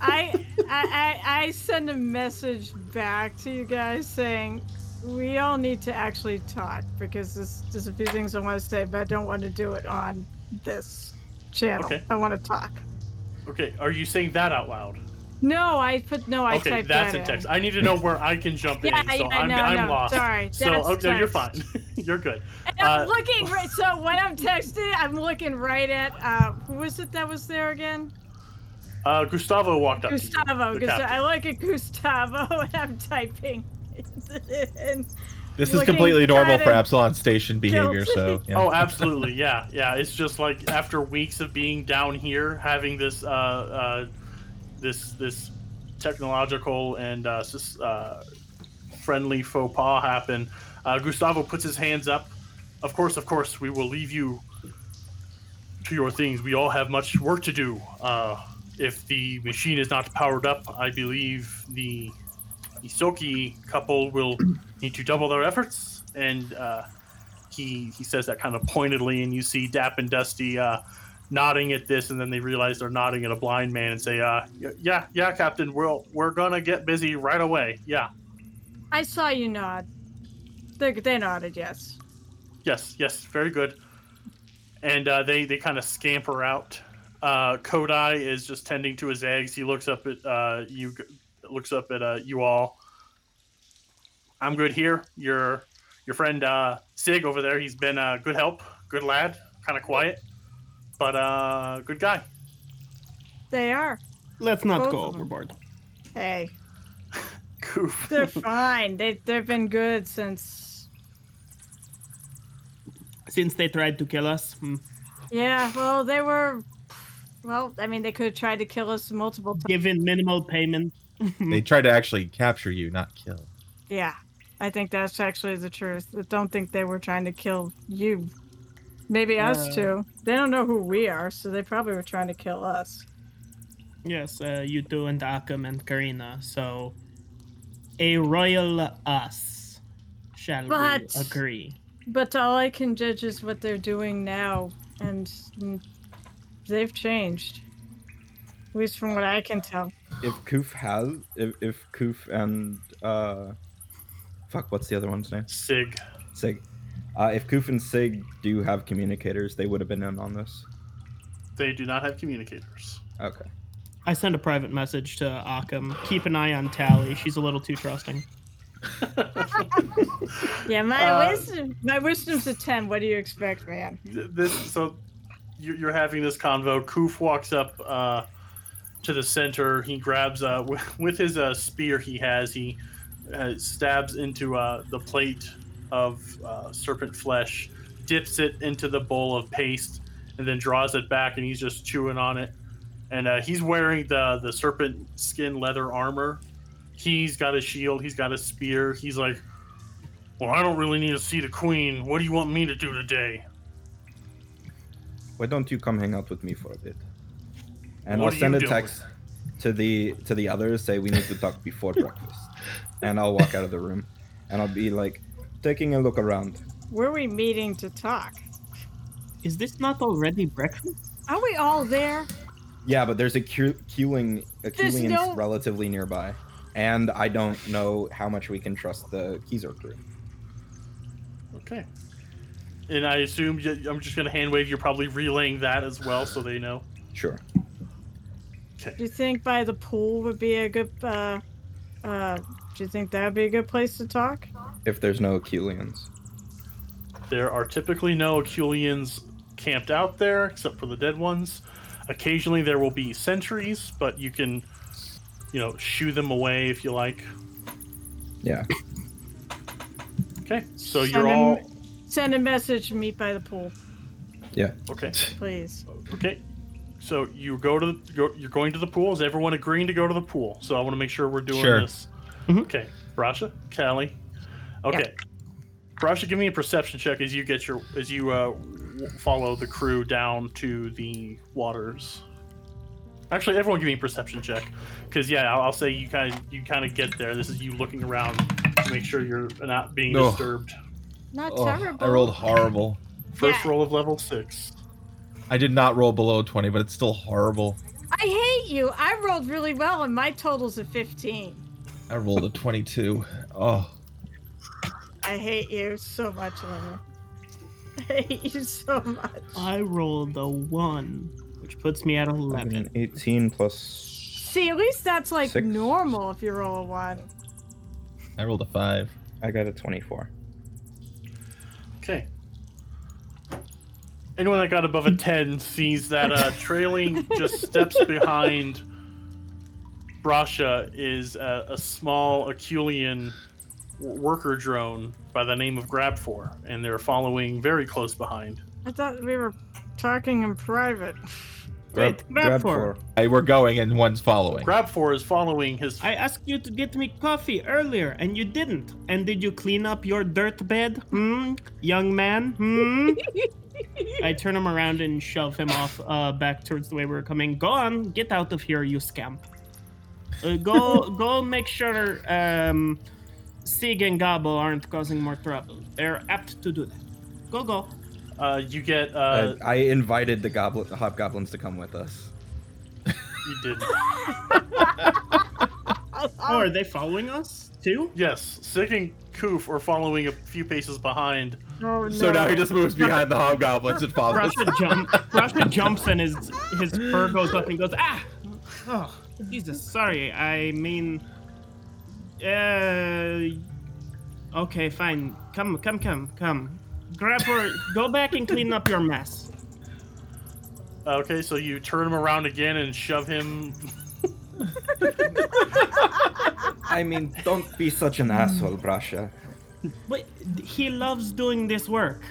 I, I, I, I send a message back to you guys saying we all need to actually talk because there's, there's a few things I want to say, but I don't want to do it on this channel. Okay. I want to talk. okay, are you saying that out loud? No, I put no. I okay, typed that's that in text. I need to know where I can jump Yeah, in. So yeah, I'm, no, I'm no, lost. sorry, So okay, you're fine. you're good. And I'm Uh, looking right. So when I'm texting, I'm looking right at uh, who was it that was there again? Uh, Gustavo walked up. to you, Gustavo. Gustavo. I look at Gustavo and I'm typing. And This is completely normal for kinda Epsilon Station behavior, so yeah. Oh, absolutely, yeah, yeah. It's just like after weeks of being down here, having this, uh, uh, this, this technological and uh, uh, friendly faux pas happen. Uh, Gustavo puts his hands up. Of course, of course, we will leave you to your things. We all have much work to do. Uh, if the machine is not powered up, I believe the Isoki couple will need to double their efforts. And uh, he he says that kind of pointedly, and you see Dap and Dusty uh, nodding at this, and then they realize they're nodding at a blind man and say, uh, "Yeah, yeah, Captain, we'll we're gonna get busy right away. Yeah, I saw you nod. They, they nodded yes. yes, yes, very good." And uh, they they kind of scamper out. Uh, Kodai is just tending to his eggs. He looks up at uh, you, looks up at uh, you all. I'm good here. Your your friend uh, Sig over there. He's been a good help, good lad, kind of quiet, but uh, good guy. They are. Let's not Both go of overboard. Hey, Goof. they're fine. They they've been good since. Since they tried to kill us, hmm, Yeah. Well, they were. Well, I mean, they could have tried to kill us multiple times. given minimal payment. They tried to actually capture you, not kill. Yeah, I think that's actually the truth. I don't think they were trying to kill you. Maybe us Uh. too. They don't know who we are, so they probably were trying to kill us. Yes, uh, you two and Akam and Karina. So, a royal us. Shall But- we agree? But all I can judge is what they're doing now, and mm, they've changed. At least from what I can tell. If Koof has, if if Koof and uh, fuck, what's the other one's name? Sig. Sig. Uh, if Koof and Sig do have communicators, they would have been in on this. They do not have communicators. Okay. I send a private message to Akam. Keep an eye on Tally. She's a little too trusting. Yeah, my Uh, wisdom, my wisdom's a ten. What do you expect, man? This so you- you're having this convo. Koof walks up uh, to the center. He grabs uh, with, with his uh, spear he has. He uh, stabs into uh, the plate of uh, serpent flesh, dips it into the bowl of paste, and then draws it back. And he's just chewing on it. And uh, he's wearing the the serpent skin leather armor. He's got a shield. He's got a spear. He's like, "Well, I don't really need to see the queen. What do you want me to do today?" Why don't you come hang out with me for a bit? And What I'll send a text to the to the others say we need to talk before breakfast. And I'll walk out of the room, and I'll be like taking a look around. Were we meeting to talk? Is this not already breakfast? Are we all there? Yeah, but there's a que- queuing a There's queuing no- relatively nearby, and I don't know how much we can trust the Keezer crew. Okay. And I assume you, I'm just going to hand wave. You're probably relaying that as well, so they know. Sure. Okay. Do you think by the pool would be a good? Uh, uh, do you think that would be a good place to talk? If there's no Keelians. There are typically no Aculians camped out there, except for the dead ones. Occasionally there will be sentries, but you can, you know, shoo them away if you like. Yeah. Okay. So Send you're them- all Send a message. Meet by the pool, Yeah. okay. please. Okay. So you go to the, go, you're going to the pool. Is everyone agreeing to go to the pool? So I want to make sure we're doing Sure. this. Mhm. Okay. Brasha, Callie. Okay. Brasha, give me a perception check as you get your as you uh, w- follow the crew down to the waters. Actually, everyone give me a perception check, because yeah, I'll, I'll say you kind of you kind of get there. This is you looking around to make sure you're not being No. disturbed. Not Oh, terrible. I rolled horrible. First Yeah. roll of level six. I did not roll below 20, but it's still horrible. I hate you. I rolled really well, and my total's a 15. I rolled a 22. Oh, I hate you so much, Lena. I hate you so much. I rolled a one, which puts me at 11. 18 plus. See, at least that's like Six. normal if you roll a one. I rolled a 5. I got a 24. Okay. Anyone that got above a 10 sees that uh, trailing just steps behind Brasha is a, a small Aculian worker drone by the name of Grab4, and they're following very close behind. I thought we were talking in private. Wait, grab for. Hey, we're going and one's following. Grab4 is following his. I asked you to get me coffee earlier, and you didn't. And did you clean up your dirt bed, hmm, young man? Hmm. I turn him around and shove him off uh, back towards the way we were coming. Go on, get out of here, you scamp. Uh, go, go, make sure um, Sig and Gabo aren't causing more trouble. They're apt to do that. Go, go. Uh, you get. Uh, Uh, I invited the goblin, the hobgoblins to come with us. you did. Oh, are they following us too? Yes, Sig and Koof are following a few paces behind. Oh no. So now he just moves behind the hobgoblins and follows. Russia jump. Russia jumps and his his fur goes up and goes ah. Oh Jesus, sorry. I mean, uh, okay, fine. Come, come, come, come. Grab her. Go back and clean up your mess. Okay, so you turn him around again and shove him. I mean, don't be such an asshole, Brasha. But he loves doing this work.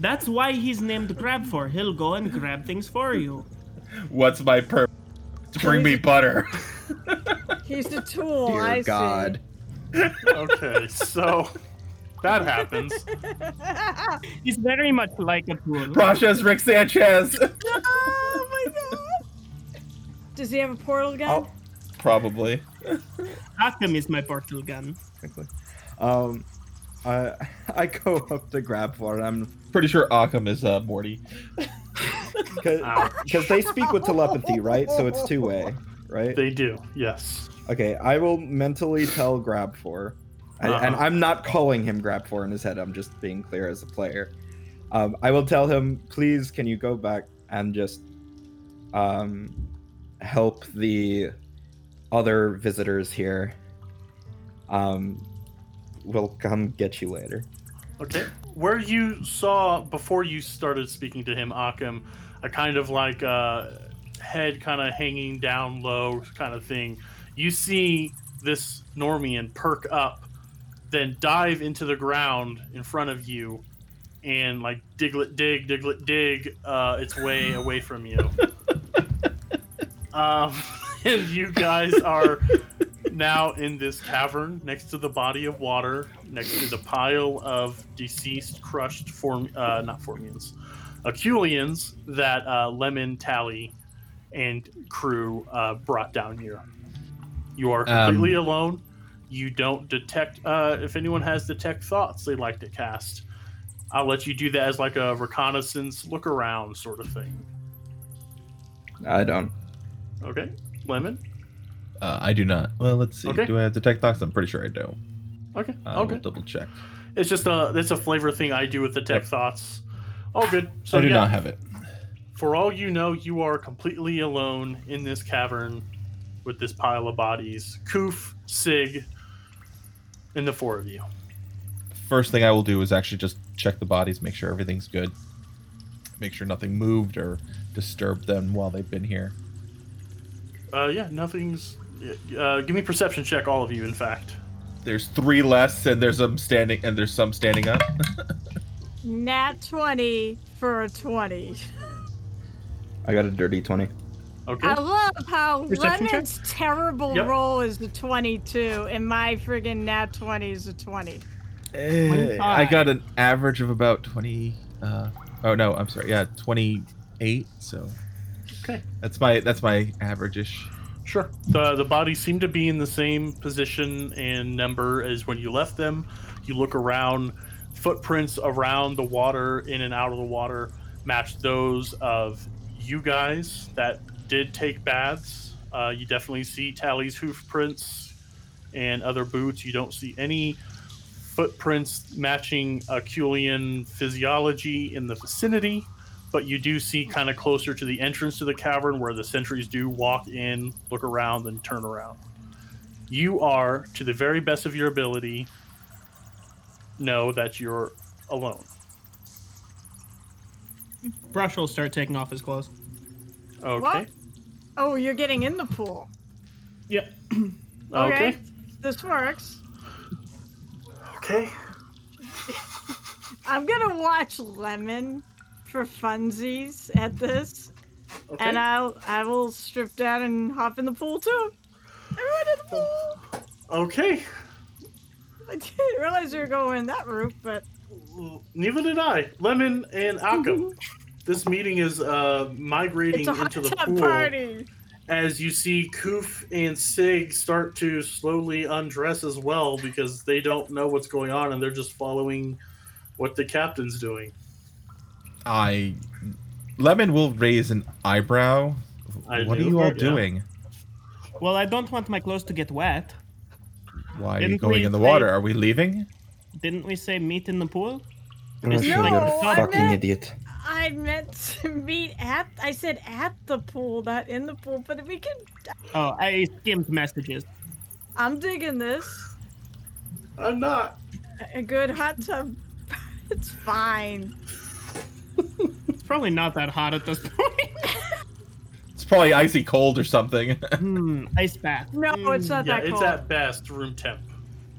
That's why he's named Grab for. He'll go and grab things for you. What's my purpose? To bring me butter. He's a tool. Dear I God. Okay, so that happens. He's very much like a tool. Brasha's Rick Sanchez. oh my god. Does he have a portal gun? Oh. Probably. Hakim is my portal gun. quickly. Um, I I go up to grab for it. I'm Pretty sure Occam is uh, Morty. Because they speak with telepathy, right? So it's two way, right? They do, yes. Okay, I will mentally tell grab for, and, and Uh-huh. I'm not calling him grab for in his head. I'm just being clear as a player. Um, I will tell him, please, can you go back and just um, help the other visitors here? Um, we'll come get you later. Okay. Where you saw before you started speaking to him, Akim, a kind of like uh, head kind of hanging down low kind of thing. You see this Normian perk up, then dive into the ground in front of you, and like Diglett dig, Diglett dig, uh, its way away from you. um, and you guys are now in this cavern next to the body of water, next to the pile of deceased, crushed form, uh, not formians, Aculians that uh, Lemon, Tally, and crew uh, brought down here. You are completely alone. You don't detect. Uh, if anyone has detect thoughts, they like to cast. I'll let you do that as like a reconnaissance, look around sort of thing. I don't. Okay, Lemon. Uh, I do not. Well, let's see. Okay. Do I have detect thoughts? I'm pretty sure I don't. Okay. I okay. will double check. It's just a it's a flavor thing I do with the tech Yep. thoughts. All good. So I do yeah, not have it. for all you know, you are completely alone in this cavern with this pile of bodies. Koof, Sig, and the four of you. First thing I will do is actually just check the bodies, make sure everything's good, make sure nothing moved or disturbed them while they've been here. Uh, yeah, nothing's. Uh, give me perception check, all of you. In fact, There's three less, and there's some standing, and there's some standing up. Nat 20 for a 20. I got a dirty twenty. okay. I love how Perception check? Terrible Yep. roll is a 22 and my friggin' Nat 20 is a 20. Eh, I got an average of about twenty. Uh, oh no, I'm sorry. Yeah, twenty-eight. So Okay. that's my that's my average-ish. Sure. The the bodies seem to be in the same position and number as when you left them. You look around, footprints around the water, in and out of the water, match those of you guys that did take baths. Uh, you definitely see Tally's hoof prints and other boots. You don't see any footprints matching Aculian physiology in the vicinity but you do see kind of closer to the entrance to the cavern where the sentries do walk in, look around, then turn around. You are, to the very best of your ability, know that you're alone. Brush will start taking off his clothes. Okay. What? Oh, you're getting in the pool. Yeah. Okay. Okay. This works. Okay. I'm gonna watch Lemon for funsies at this, Okay. and I'll I will strip down and hop in the pool too. Everyone in the pool. okay. I didn't realize you were going that route, but Neither did I. Lemon and Akam. this meeting is uh, migrating it's a hot into the pool. party. as you see Koof and Sig start to slowly undress as well because they don't know what's going on and they're just following what the captain's doing. I Lemon will raise an eyebrow. I what do, are you all yeah. doing? Well, I don't want my clothes to get wet. Why are you Didn't going in the say- water? Are we leaving? Didn't we say meet in the pool? Oh, Is it shit, like you're No, fucking meant- idiot. I meant to meet at. I said at the pool, not in the pool. But we can. Oh, I skimmed messages. I'm digging this. I'm not. A good hot tub. It's fine. It's probably not that hot at this point. It's probably icy cold or something. hmm, ice bath. No, it's not Yeah, that cold. it's at best room temp.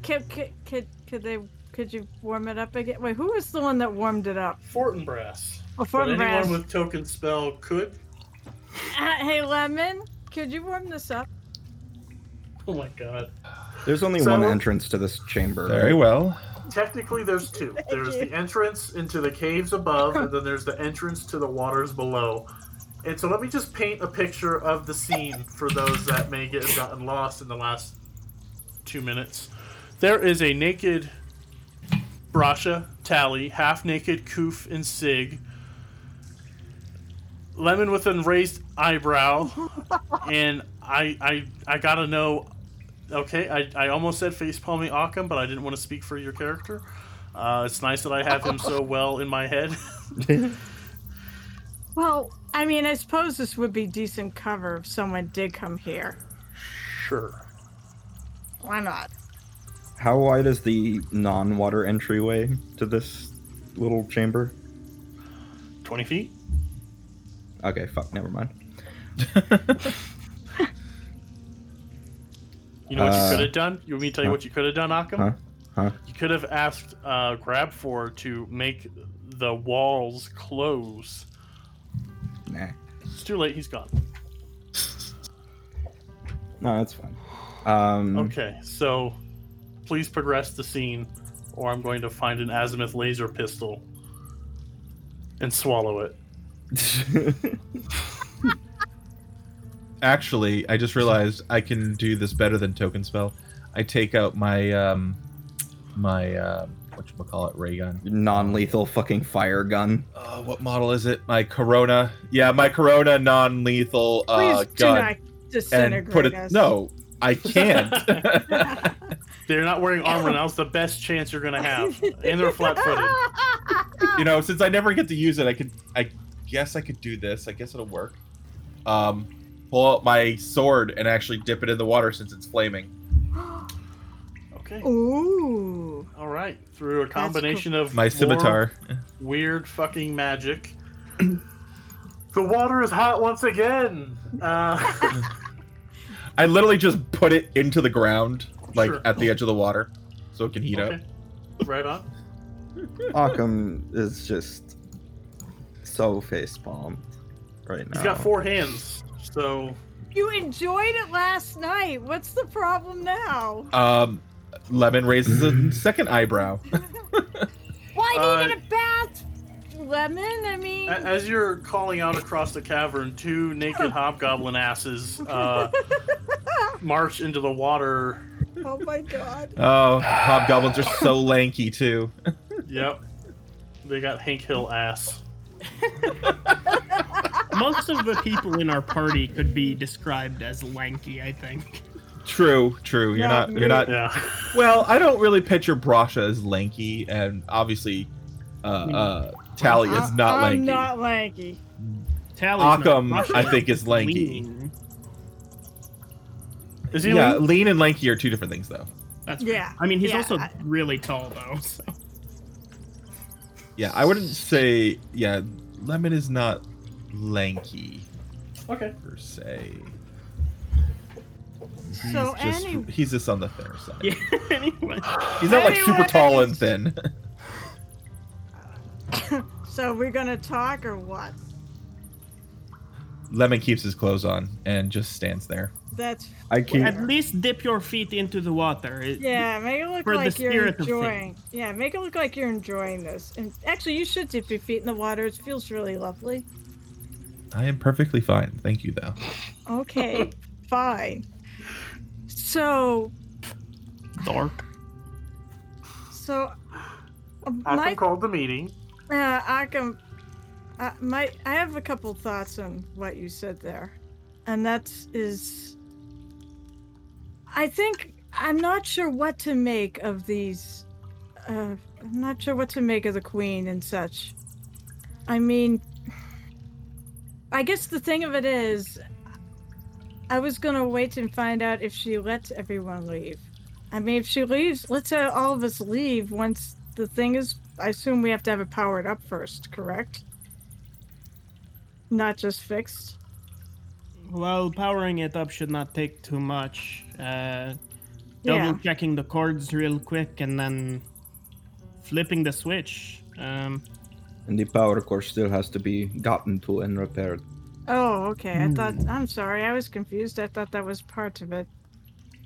Could, could, could, could they? Could you warm it up again? Wait, who was the one that warmed it up? Fortinbras. Oh, But Fortin anyone Brass. with token spell could. Uh, hey, Lemon, could you warm this up? Oh my god. There's only So- one entrance to this chamber. Very right? well. Technically, there's two. Thank There's you. the entrance into the caves above, and then there's the entrance to the waters below. And so let me just paint a picture of the scene for those that may get gotten lost in the last two minutes. There is a naked Brasha, Tally, half naked Koof and Sig, Lemon with a raised eyebrow, and I I I gotta know. Okay, I, I almost said face palming Occam, but I didn't want to speak for your character. Uh, it's nice that I have him so well in my head. Well, I mean, I suppose this would be decent cover if someone did come here. sure. Why not? How wide is the non-water entryway to this little chamber? 20 feet? Okay, fuck, never mind. You know what you Uh, could have done? You want me to tell you huh? what you could have done, Occam? Huh? Huh? You could have asked uh, Grab for to make the walls close. Nah. It's too late. He's gone. No, that's fine. Um, Okay, so please progress the scene, or I'm going to find an azimuth laser pistol and swallow it. Actually, I just realized I can do this better than token spell. I take out my um my uh what you call it ray gun. non-lethal fucking fire gun. Uh, what model is it? My Corona. Yeah, my Corona non-lethal Please uh, do not disintegrate and put it. us. No, I can't. They're not wearing armor now. It's the best chance you're gonna have, and they're flat-footed. you know, since I never get to use it, I could. I guess I could do this. I guess it'll work. Um, pull out my sword and actually dip it in the water since it's flaming. Okay. Ooh. All right. Through a combination of My scimitar. weird fucking magic. the water is hot once again. Uh, I literally just put it into the ground, like Sure. at the edge of the water, so it can heat okay. up. Right on. Occam is just so face palmed right now. He's got four hands, so You enjoyed it last night. What's the problem now? Um, Lemon raises a second eyebrow. Why do Uh, you a bath, Lemon? I mean, as you're calling out across the cavern, two naked hobgoblin asses uh, march into the water. oh my god. Oh, hobgoblins are so lanky too. Yep. They got Hank Hill ass. Most of the people in our party could be described as lanky, I think. True, true. You're Not not. You're not. Yeah. Well, I don't really picture Brasha as lanky, and obviously, uh, uh, Tally is I- not I'm lanky. not lanky. Tally's Occam, not I think, is lanky. lean. Is he Yeah, lean? lean and lanky are two different things, though. That's fair. Yeah, I mean, he's yeah, also really tall, though. So. Yeah, I wouldn't say. Yeah, Lemon is not lanky Okay. per se. He's So just any- he's just on the thinner side. Yeah. anyway, He's not like super tall and thin. So we're gonna talk or what? Lemon keeps his clothes on and just stands there. That's I keep at least dip your feet into the water. It- yeah. Make it look like you're enjoying. Yeah, make it look like you're enjoying this. And actually, you should dip your feet in the water. It feels really lovely. I am perfectly fine. Thank you, though. Okay, fine. So, Dark. so um, Occam my called the meeting. Uh, Occam, uh, my I have a couple thoughts on what you said there, and that is, I think I'm not sure what to make of these. Uh, I'm not sure what to make of the queen and such. I mean, I guess the thing of it is, I was gonna wait and find out if she lets everyone leave. I mean, if she leaves, let's uh, all of us leave once the thing is. I assume we have to have it powered up first, correct? Not just fixed. Well, powering it up should not take too much. Uh, double Yeah. checking the cords real quick and then flipping the switch. Um, and the power core still has to be gotten to and repaired. Oh, okay. I thought. Hmm. I'm sorry. I was confused. I thought that was part of it.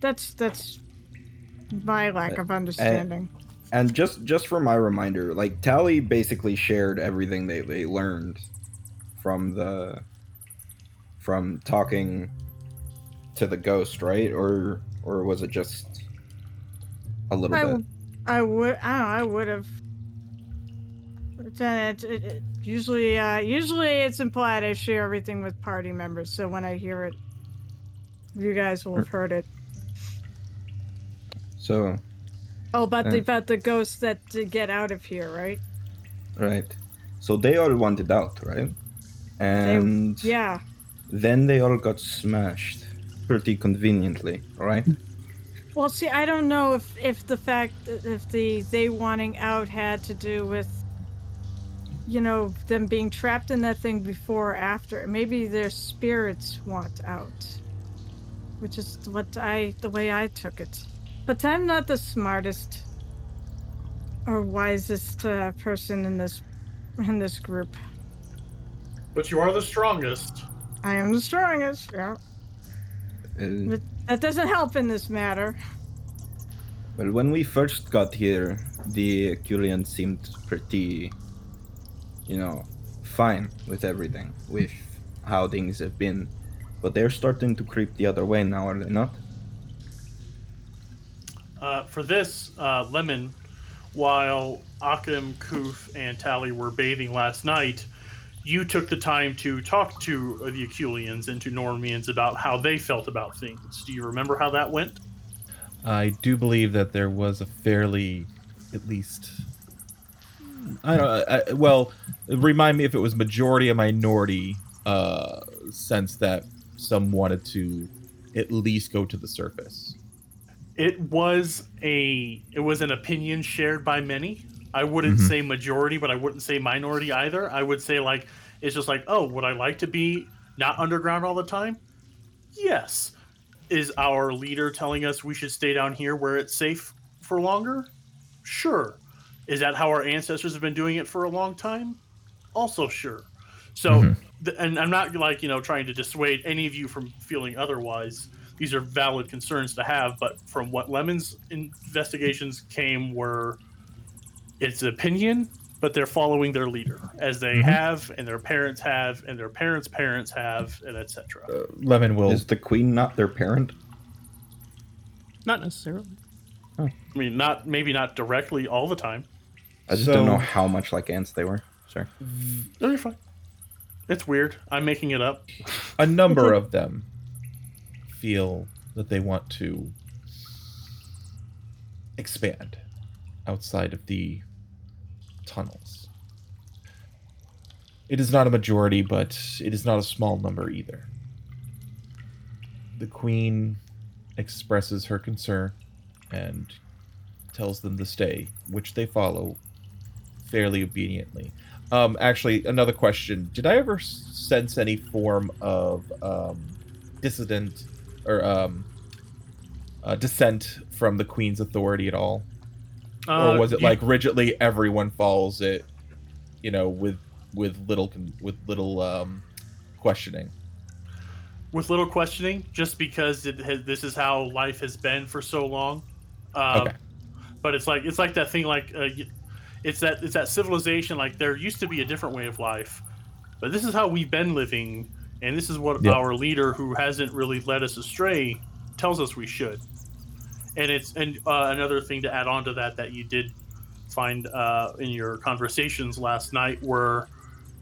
That's that's my lack of understanding. And just just for my reminder, like Tally basically shared everything they, they learned from the from talking to the ghost, right? Or or was it just a little I, bit? I would. I don't know. I would have. Then it, it, it- usually, uh, usually it's implied I share everything with party members. So when I hear it, you guys will have heard it. So Oh, about the Uh. about the ghosts that to get out of here, right? right. So they all wanted out, right? And Yeah. then they all got smashed pretty conveniently, right? Well, see, I don't know if if the fact if the they wanting out had to do with, you know, them being trapped in that thing before or after. Maybe their spirits want out, which is what I the way I took it. But I'm not the smartest or wisest uh, person in this in this group. But you are the strongest. I am the strongest. Yeah, Uh, that doesn't help in this matter. well, when we first got here, the Aculians seemed pretty, you know, fine with everything, with how things have been. But they're starting to creep the other way now, are they not? Uh, for this, uh, Lemon, while Akim, Koof, and Tally were bathing last night, you took the time to talk to the Aculians and to Normians about how they felt about things. Do you remember how that went? I do believe that there was a fairly, at least, I don't know. I, well, remind me if it was majority or minority uh, sense that some wanted to at least go to the surface. It was a it was an opinion shared by many. I wouldn't Mhm. say majority, but I wouldn't say minority either. I would say like it's just like, oh, would I like to be not underground all the time? Yes. Is our leader telling us we should stay down here where it's safe for longer? Sure. Is that how our ancestors have been doing it for a long time? Also sure. So, Mhm. th- and I'm not like, you know, trying to dissuade any of you from feeling otherwise. These are valid concerns to have, but from what Lemon's investigations came were it's opinion, but they're following their leader as they Mhm. have and their parents have and their parents' parents have and etc. Uh, Lemon will. Is the queen not their parent? Not necessarily. I mean, not maybe not directly all the time. I just So- don't know how much like ants they were. Sorry. No, you're fine. It's weird. I'm making it up. a number of them feel that they want to expand outside of the tunnels. It is not a majority, but it is not a small number either. The queen expresses her concern and tells them to stay, which they follow fairly obediently. Um, actually, another question: Did I ever sense any form of um, dissident or um, uh, dissent from the queen's authority at all, Uh, or was it like rigidly everyone follows it? You know, with with little with little um, questioning. with little questioning, just because it has, this is how life has been for so long. Um, Okay. But it's like it's like that thing like uh, it's that it's that civilization like there used to be a different way of life, but this is how we've been living, and this is what Yeah. our leader, who hasn't really led us astray, tells us we should. And it's and uh, another thing to add on to that that you did find uh, in your conversations last night were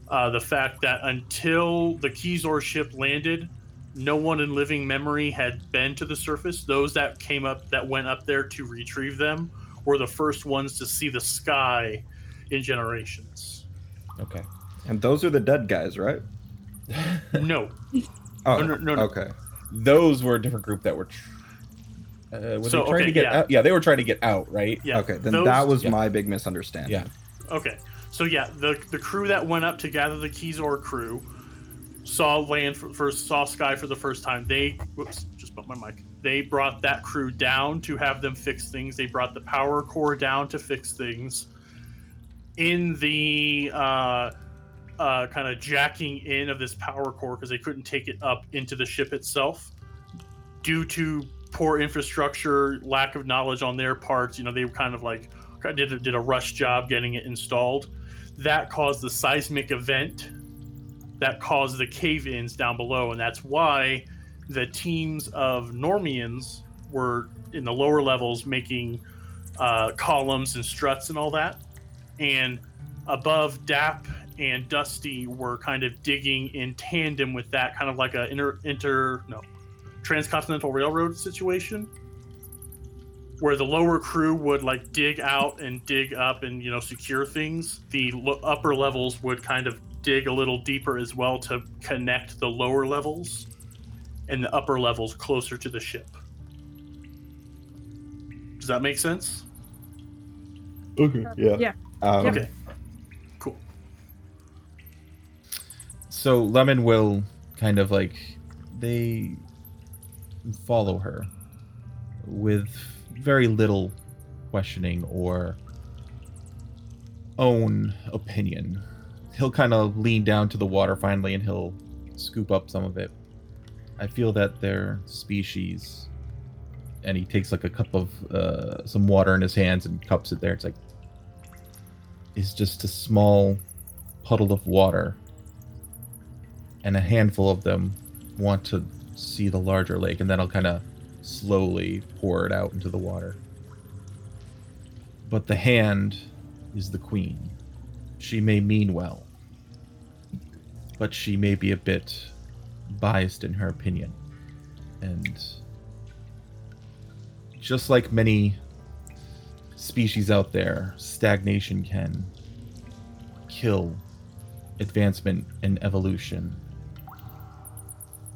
uh, the fact that until the Keyzor ship landed, no one in living memory had been to the surface. Those that came up, that went up there to retrieve them, were the first ones to see the sky in generations. Okay. And those are the dead guys, right? No, Oh, no, no, no. okay. Those were a different group that were. Tr- uh, were So, they trying okay, to get yeah. out? Yeah, they were trying to get out, right? yeah. okay, then those- that was yeah. my big misunderstanding. Yeah. Okay, so yeah, the the crew that went up to gather the Keyzor crew saw land for, first, saw sky for the first time. They, whoops, just bumped my mic. They brought that crew down to have them fix things. They brought the power core down to fix things. In the uh, uh, kind of jacking in of this power core because they couldn't take it up into the ship itself due to poor infrastructure, lack of knowledge on their parts. You know, they were kind of like did a, did a rush job getting it installed. That caused the seismic event that caused the cave-ins down below, and that's why the teams of Normians were in the lower levels making uh, columns and struts and all that, and above Dap and Dusty were kind of digging in tandem with that, kind of like a inter, inter no transcontinental railroad situation where the lower crew would like dig out and dig up and you know secure things. The lo- upper levels would kind of dig a little deeper as well to connect the lower levels and the upper levels closer to the ship does that make sense Okay. Yeah. Yeah. Um, okay cool So Lemon will kind of like they follow her with very little questioning or own opinion. He'll kind of lean down to the water finally and he'll scoop up some of it. I feel that their species and he takes like a cup of uh, some water in his hands and cups it there. It's like is just a small puddle of water and a handful of them want to see the larger lake, and then I'll kind of slowly pour it out into the water. But the hand is the queen. She may mean well, but she may be a bit biased in her opinion. And just like many species out there, stagnation can kill advancement and evolution.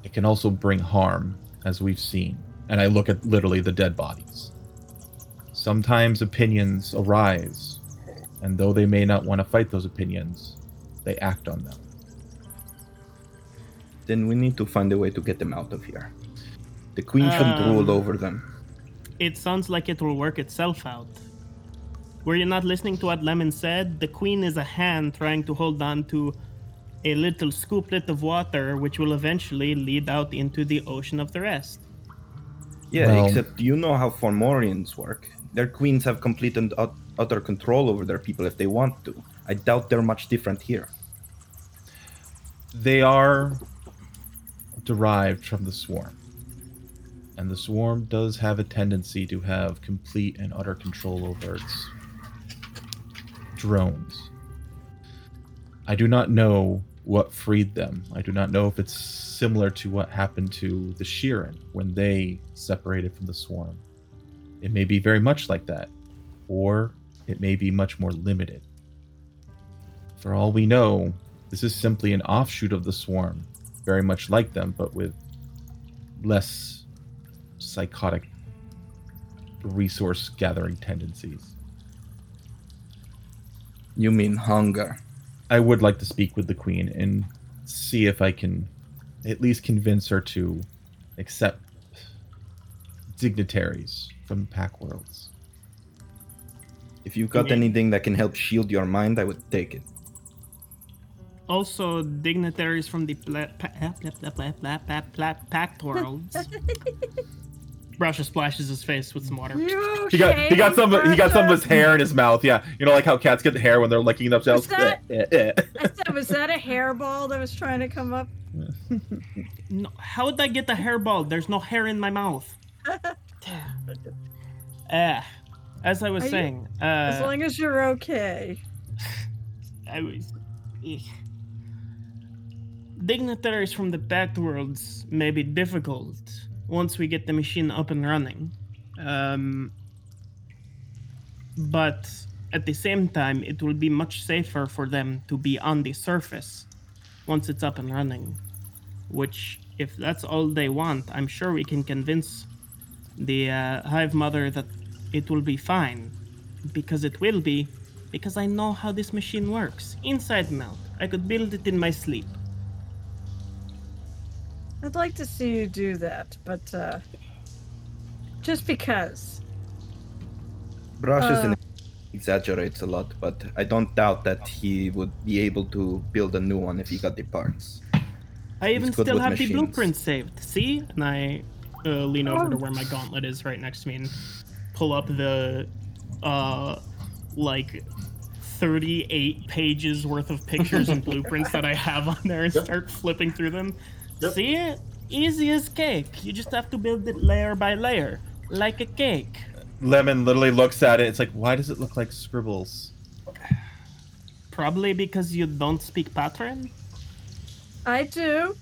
It can also bring harm, as we've seen. And I look at literally the dead bodies. Sometimes opinions arise, and though they may not want to fight those opinions, they act on them. Then we need to find a way to get them out of here. The queen shouldn't Um, rule over them. It sounds like it will work itself out. Were you not listening to what Lemon said? The queen is a hand trying to hold on to a little scooplet of water, which will eventually lead out into the ocean of the rest. Yeah, Well- except you know how Formorians work. Their queens have complete and utter control over their people if they want to. I doubt they're much different here. They are derived from the swarm. And the swarm does have a tendency to have complete and utter control over its drones. I do not know what freed them. I do not know if it's similar to what happened to the Shirren when they separated from the swarm. It may be very much like that, or it may be much more limited. For all we know, this is simply an offshoot of the swarm, very much like them, but with less psychotic resource gathering tendencies. You mean hunger? I would like to speak with the queen and see if I can at least convince her to accept dignitaries from Pact Worlds. If you've got Yeah. anything that can help shield your mind, I would take it. Also, dignitaries from the pla- pa- blah, blah, blah, blah, blah, blah, Pact Worlds. Brasha splashes his face with some water. You He got he got some he got some of his hair in his mouth. Yeah, you know like how cats get the hair when they're licking themselves. Was that- Eh, eh, eh. I said, was that a hairball that was trying to come up? No, how did I get the hairball? There's no hair in my mouth. Ah, as I was Are you- saying, As uh, long as you're okay. I was. eh. Dignitaries from the Pact Worlds may be difficult once we get the machine up and running. Um, but at the same time, it will be much safer for them to be on the surface once it's up and running. Which, if that's all they want, I'm sure we can convince the uh, Hive Mother that it will be fine. Because it will be, because I know how this machine works, inside and out. I could build it in my sleep. I'd like to see you do that, but uh, just because. Brushes Uh. exaggerates a lot, but I don't doubt that he would be able to build a new one if he got the parts. I even still with have the blueprint saved. See? And I uh, lean over to Oh. where my gauntlet is right next to me and pull up the, uh, like, 38 pages worth of pictures and blueprints that I have on there and Yep. start flipping through them. Yep. See it? Easy as cake. You just have to build it layer by layer, like a cake. Lemon literally looks at it. It's like, why does it look like scribbles? Probably because you don't speak Patran. I do.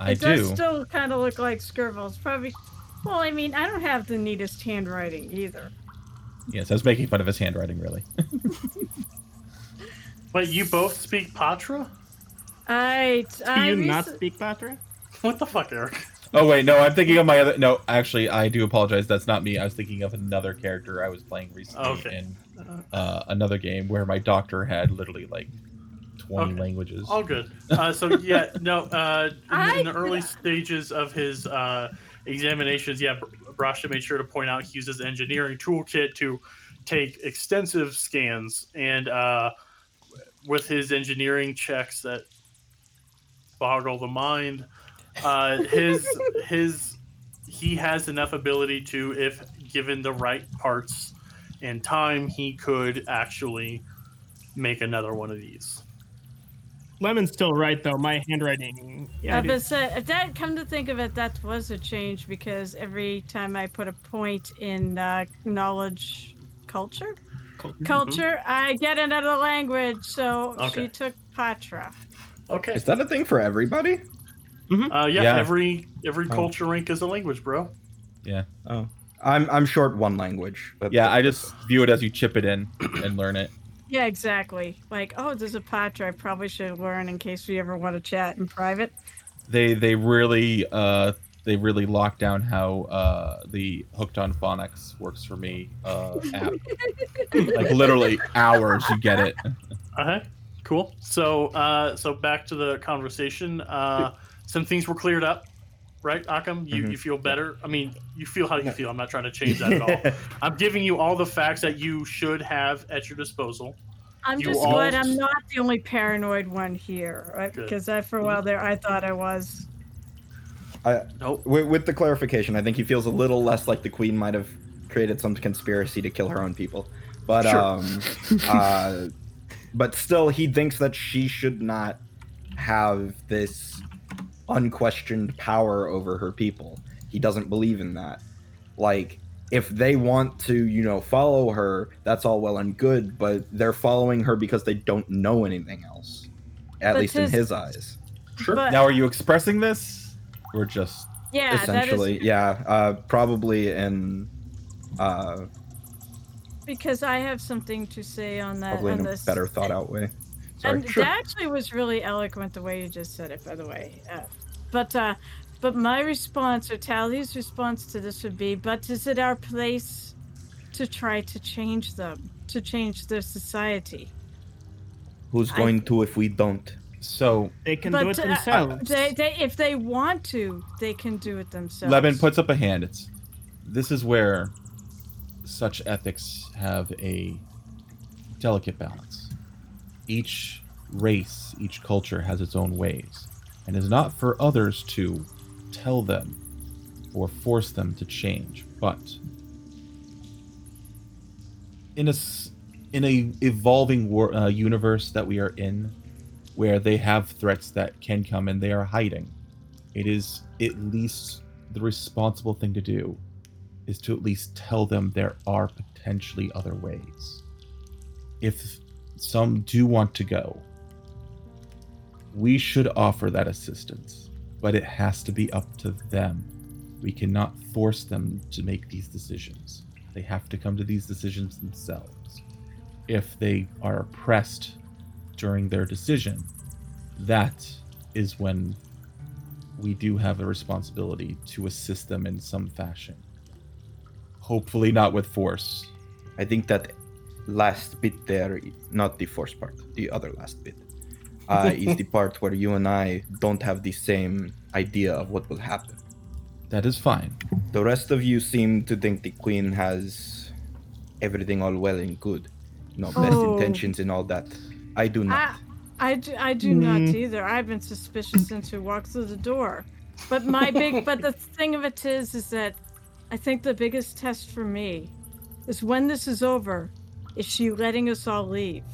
I it do. does still kind of look like scribbles. Probably. Well, I mean, I don't have the neatest handwriting either. Yes, I was making fun of his handwriting, really. but you both speak Pahtra? I. Do I you not speak Patran? What the fuck, Eric? Oh wait, no, I'm thinking of my other. No, actually, I do apologize. That's not me. I was thinking of another character I was playing recently Okay. in uh, another game where my doctor had literally like 20 Okay. languages. All good. Uh, so yeah, no. Uh, in, the- in the early stages of his uh, examinations, yeah, Br- Brasha made sure to point out he uses engineering toolkit to take extensive scans, and uh, with his engineering checks that boggle the mind, uh, his his he has enough ability to, if given the right parts and time, he could actually make another one of these. Lemon's still right though. My handwriting. Yeah, I it was is- say, if that come to think of it, that was a change because every time I put a point in uh, knowledge culture, culture, I get another language. So Okay. she took Pahtra. Okay. Is that a thing for everybody? Uh, yeah, Yeah. every every Oh. culture rank is a language, bro. Yeah. Oh, I'm I'm short one language. But Yeah, I just view it as you chip it in and learn it. Yeah, exactly. Like, oh, there's a Pahtra I probably should learn in case we ever want to chat in private. They they really uh they really lock down how uh the hooked on phonics works for me uh app. like literally hours you get it. Uh huh. Cool. So uh, so back to the conversation. Uh, some things were cleared up, right, Akam? You Mhm. you feel better? I mean, you feel how you feel. I'm not trying to change that at all. I'm giving you all the facts that you should have at your disposal. I'm You just all- glad I'm not the only paranoid one here, right? Good. Because I, for a while there, I thought I was. I, Nope. with, with the clarification, I think he feels a little less like the queen might have created some conspiracy to kill her own people. But Sure. um, uh, but still, he thinks that she should not have this unquestioned power over her people. He doesn't believe in that. Like, if they want to, you know, follow her, that's all well and good. But they're following her because they don't know anything else, at But least in his- his eyes. Sure. But Now are you expressing this or just yeah, essentially is yeah uh probably in uh because I have something to say on that. probably on in a this. better thought out way sorry And that actually was really eloquent the way you just said it, by the way. Uh, but uh, but my response or Tally's response to this would be, but is it our place to try to change them, to change their society? who's I- going to if we don't so They can do it uh, themselves. they, they, if they want to, they can do it themselves. Levin puts up a hand. It's this is where such ethics have a delicate balance. Each race, each culture has its own ways, and is not for others to tell them or force them to change. But in a in a evolving wor- uh, universe that we are in, where they have threats that can come and they are hiding, it is at least the responsible thing to do is to at least tell them there are potentially other ways. If some do want to go, we should offer that assistance, but it has to be up to them. We cannot force them to make these decisions. They have to come to these decisions themselves. If they are oppressed during their decision, that is when we do have a responsibility to assist them in some fashion. Hopefully, not with force. i think that last bit there not the force part the other last bit uh, is the part where you and i don't have the same idea of what will happen That is fine. the rest of you seem to think the queen has everything all well and good no best Oh. intentions and all that i do not I, I do, I do not Mm. either. I've been suspicious since we walked through the door. But my big, but the thing of it is, is that I think the biggest test for me is when this is over, is she letting us all leave?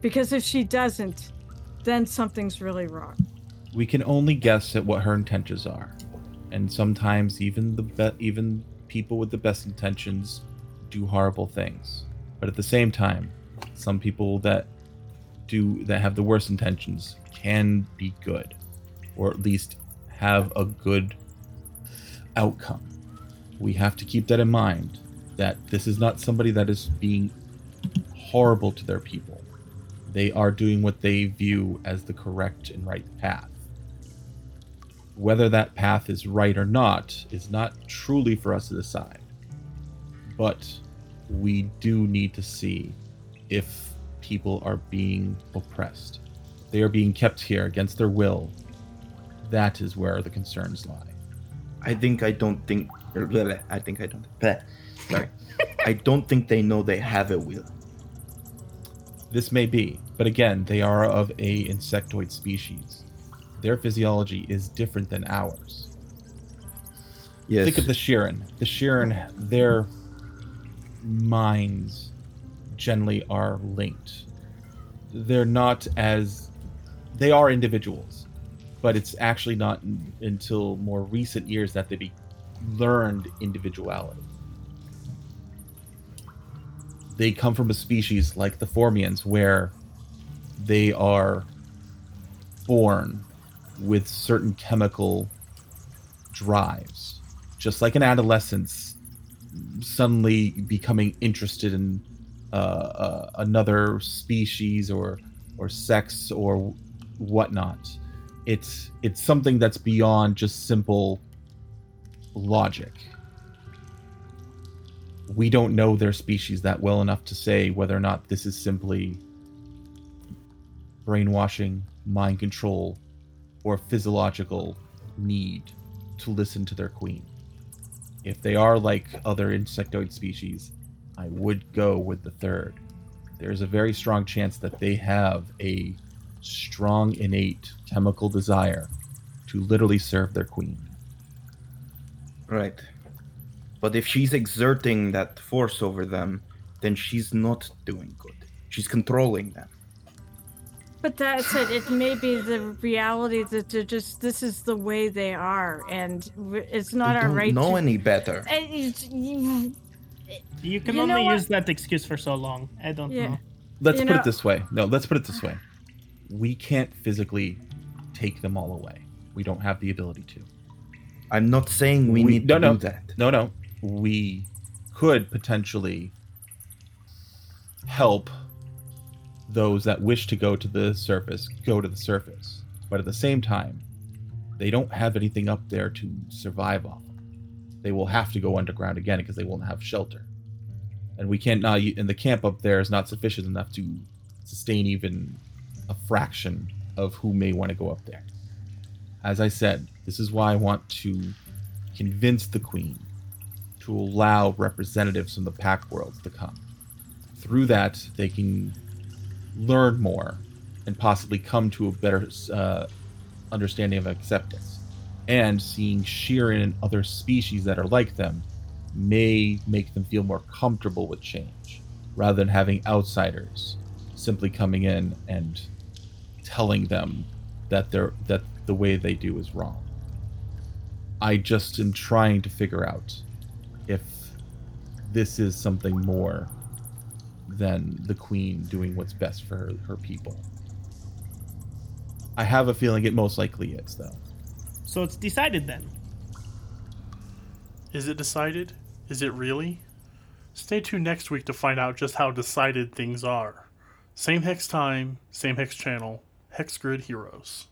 Because if she doesn't, then something's really wrong. We can only guess at what her intentions are, and sometimes even the be- even people with the best intentions do horrible things. But at the same time, some people that do that have the worst intentions can be good, or at least have a good outcome. We have to keep that in mind. That this is not somebody that is being horrible to their people. They are doing what they view as the correct and right path. Whether that path is right or not is not truly for us to decide. But we do need to see if people are being oppressed. They are being kept here against their will. That is where the concerns lie. I think I don't think. I think I don't. Sorry. I don't think they know they have a will. This may be, but again, they are of a insectoid species. Their physiology is different than ours. Yes. Think of the Shirren. The Shirren, their minds generally are linked. They're not as they are individuals, but it's actually not until more recent years that they be learned individuality. They come from a species like the Formians where they are born with certain chemical drives, just like an adolescence suddenly becoming interested in uh, uh, another species or or sex or whatnot. It's it's something that's beyond just simple logic. We don't know their species that well enough to say whether or not this is simply brainwashing, mind control, or physiological need to listen to their queen. If they are like other insectoid species, I would go with the third. There's a very strong chance that they have a strong innate chemical desire to literally serve their queen. Right. But if she's exerting that force over them, then she's not doing good. She's controlling them. But that's it. It may be the reality that they're just this is the way they are, and it's not our don't right. know to, any better. You- You can You only use that excuse for so long. I don't Yeah. know. Let's You put know- it this way. No, let's put it this way. We can't physically take them all away. We don't have the ability to. I'm not saying we, We- need no, to no. do that. No, no. We could potentially help those that wish to go to the surface go to the surface. But at the same time, they don't have anything up there to survive of. They will have to go underground again because they won't have shelter. And we can't now, and the camp up there is not sufficient enough to sustain even a fraction of who may want to go up there. As I said, this is why I want to convince the queen to allow representatives from the Pact Worlds to come. Through that, they can learn more and possibly come to a better uh, understanding of acceptance. And seeing Shirren and other species that are like them may make them feel more comfortable with change rather than having outsiders simply coming in and telling them that they're that the way they do is wrong. I just am trying to figure out if this is something more than the queen doing what's best for her, her people. I have a feeling it most likely is, though. So it's decided then. Is it decided? Is it really? Stay tuned next week to find out just how decided things are. Same Hex time, same Hex channel, Hex Grid Heroes.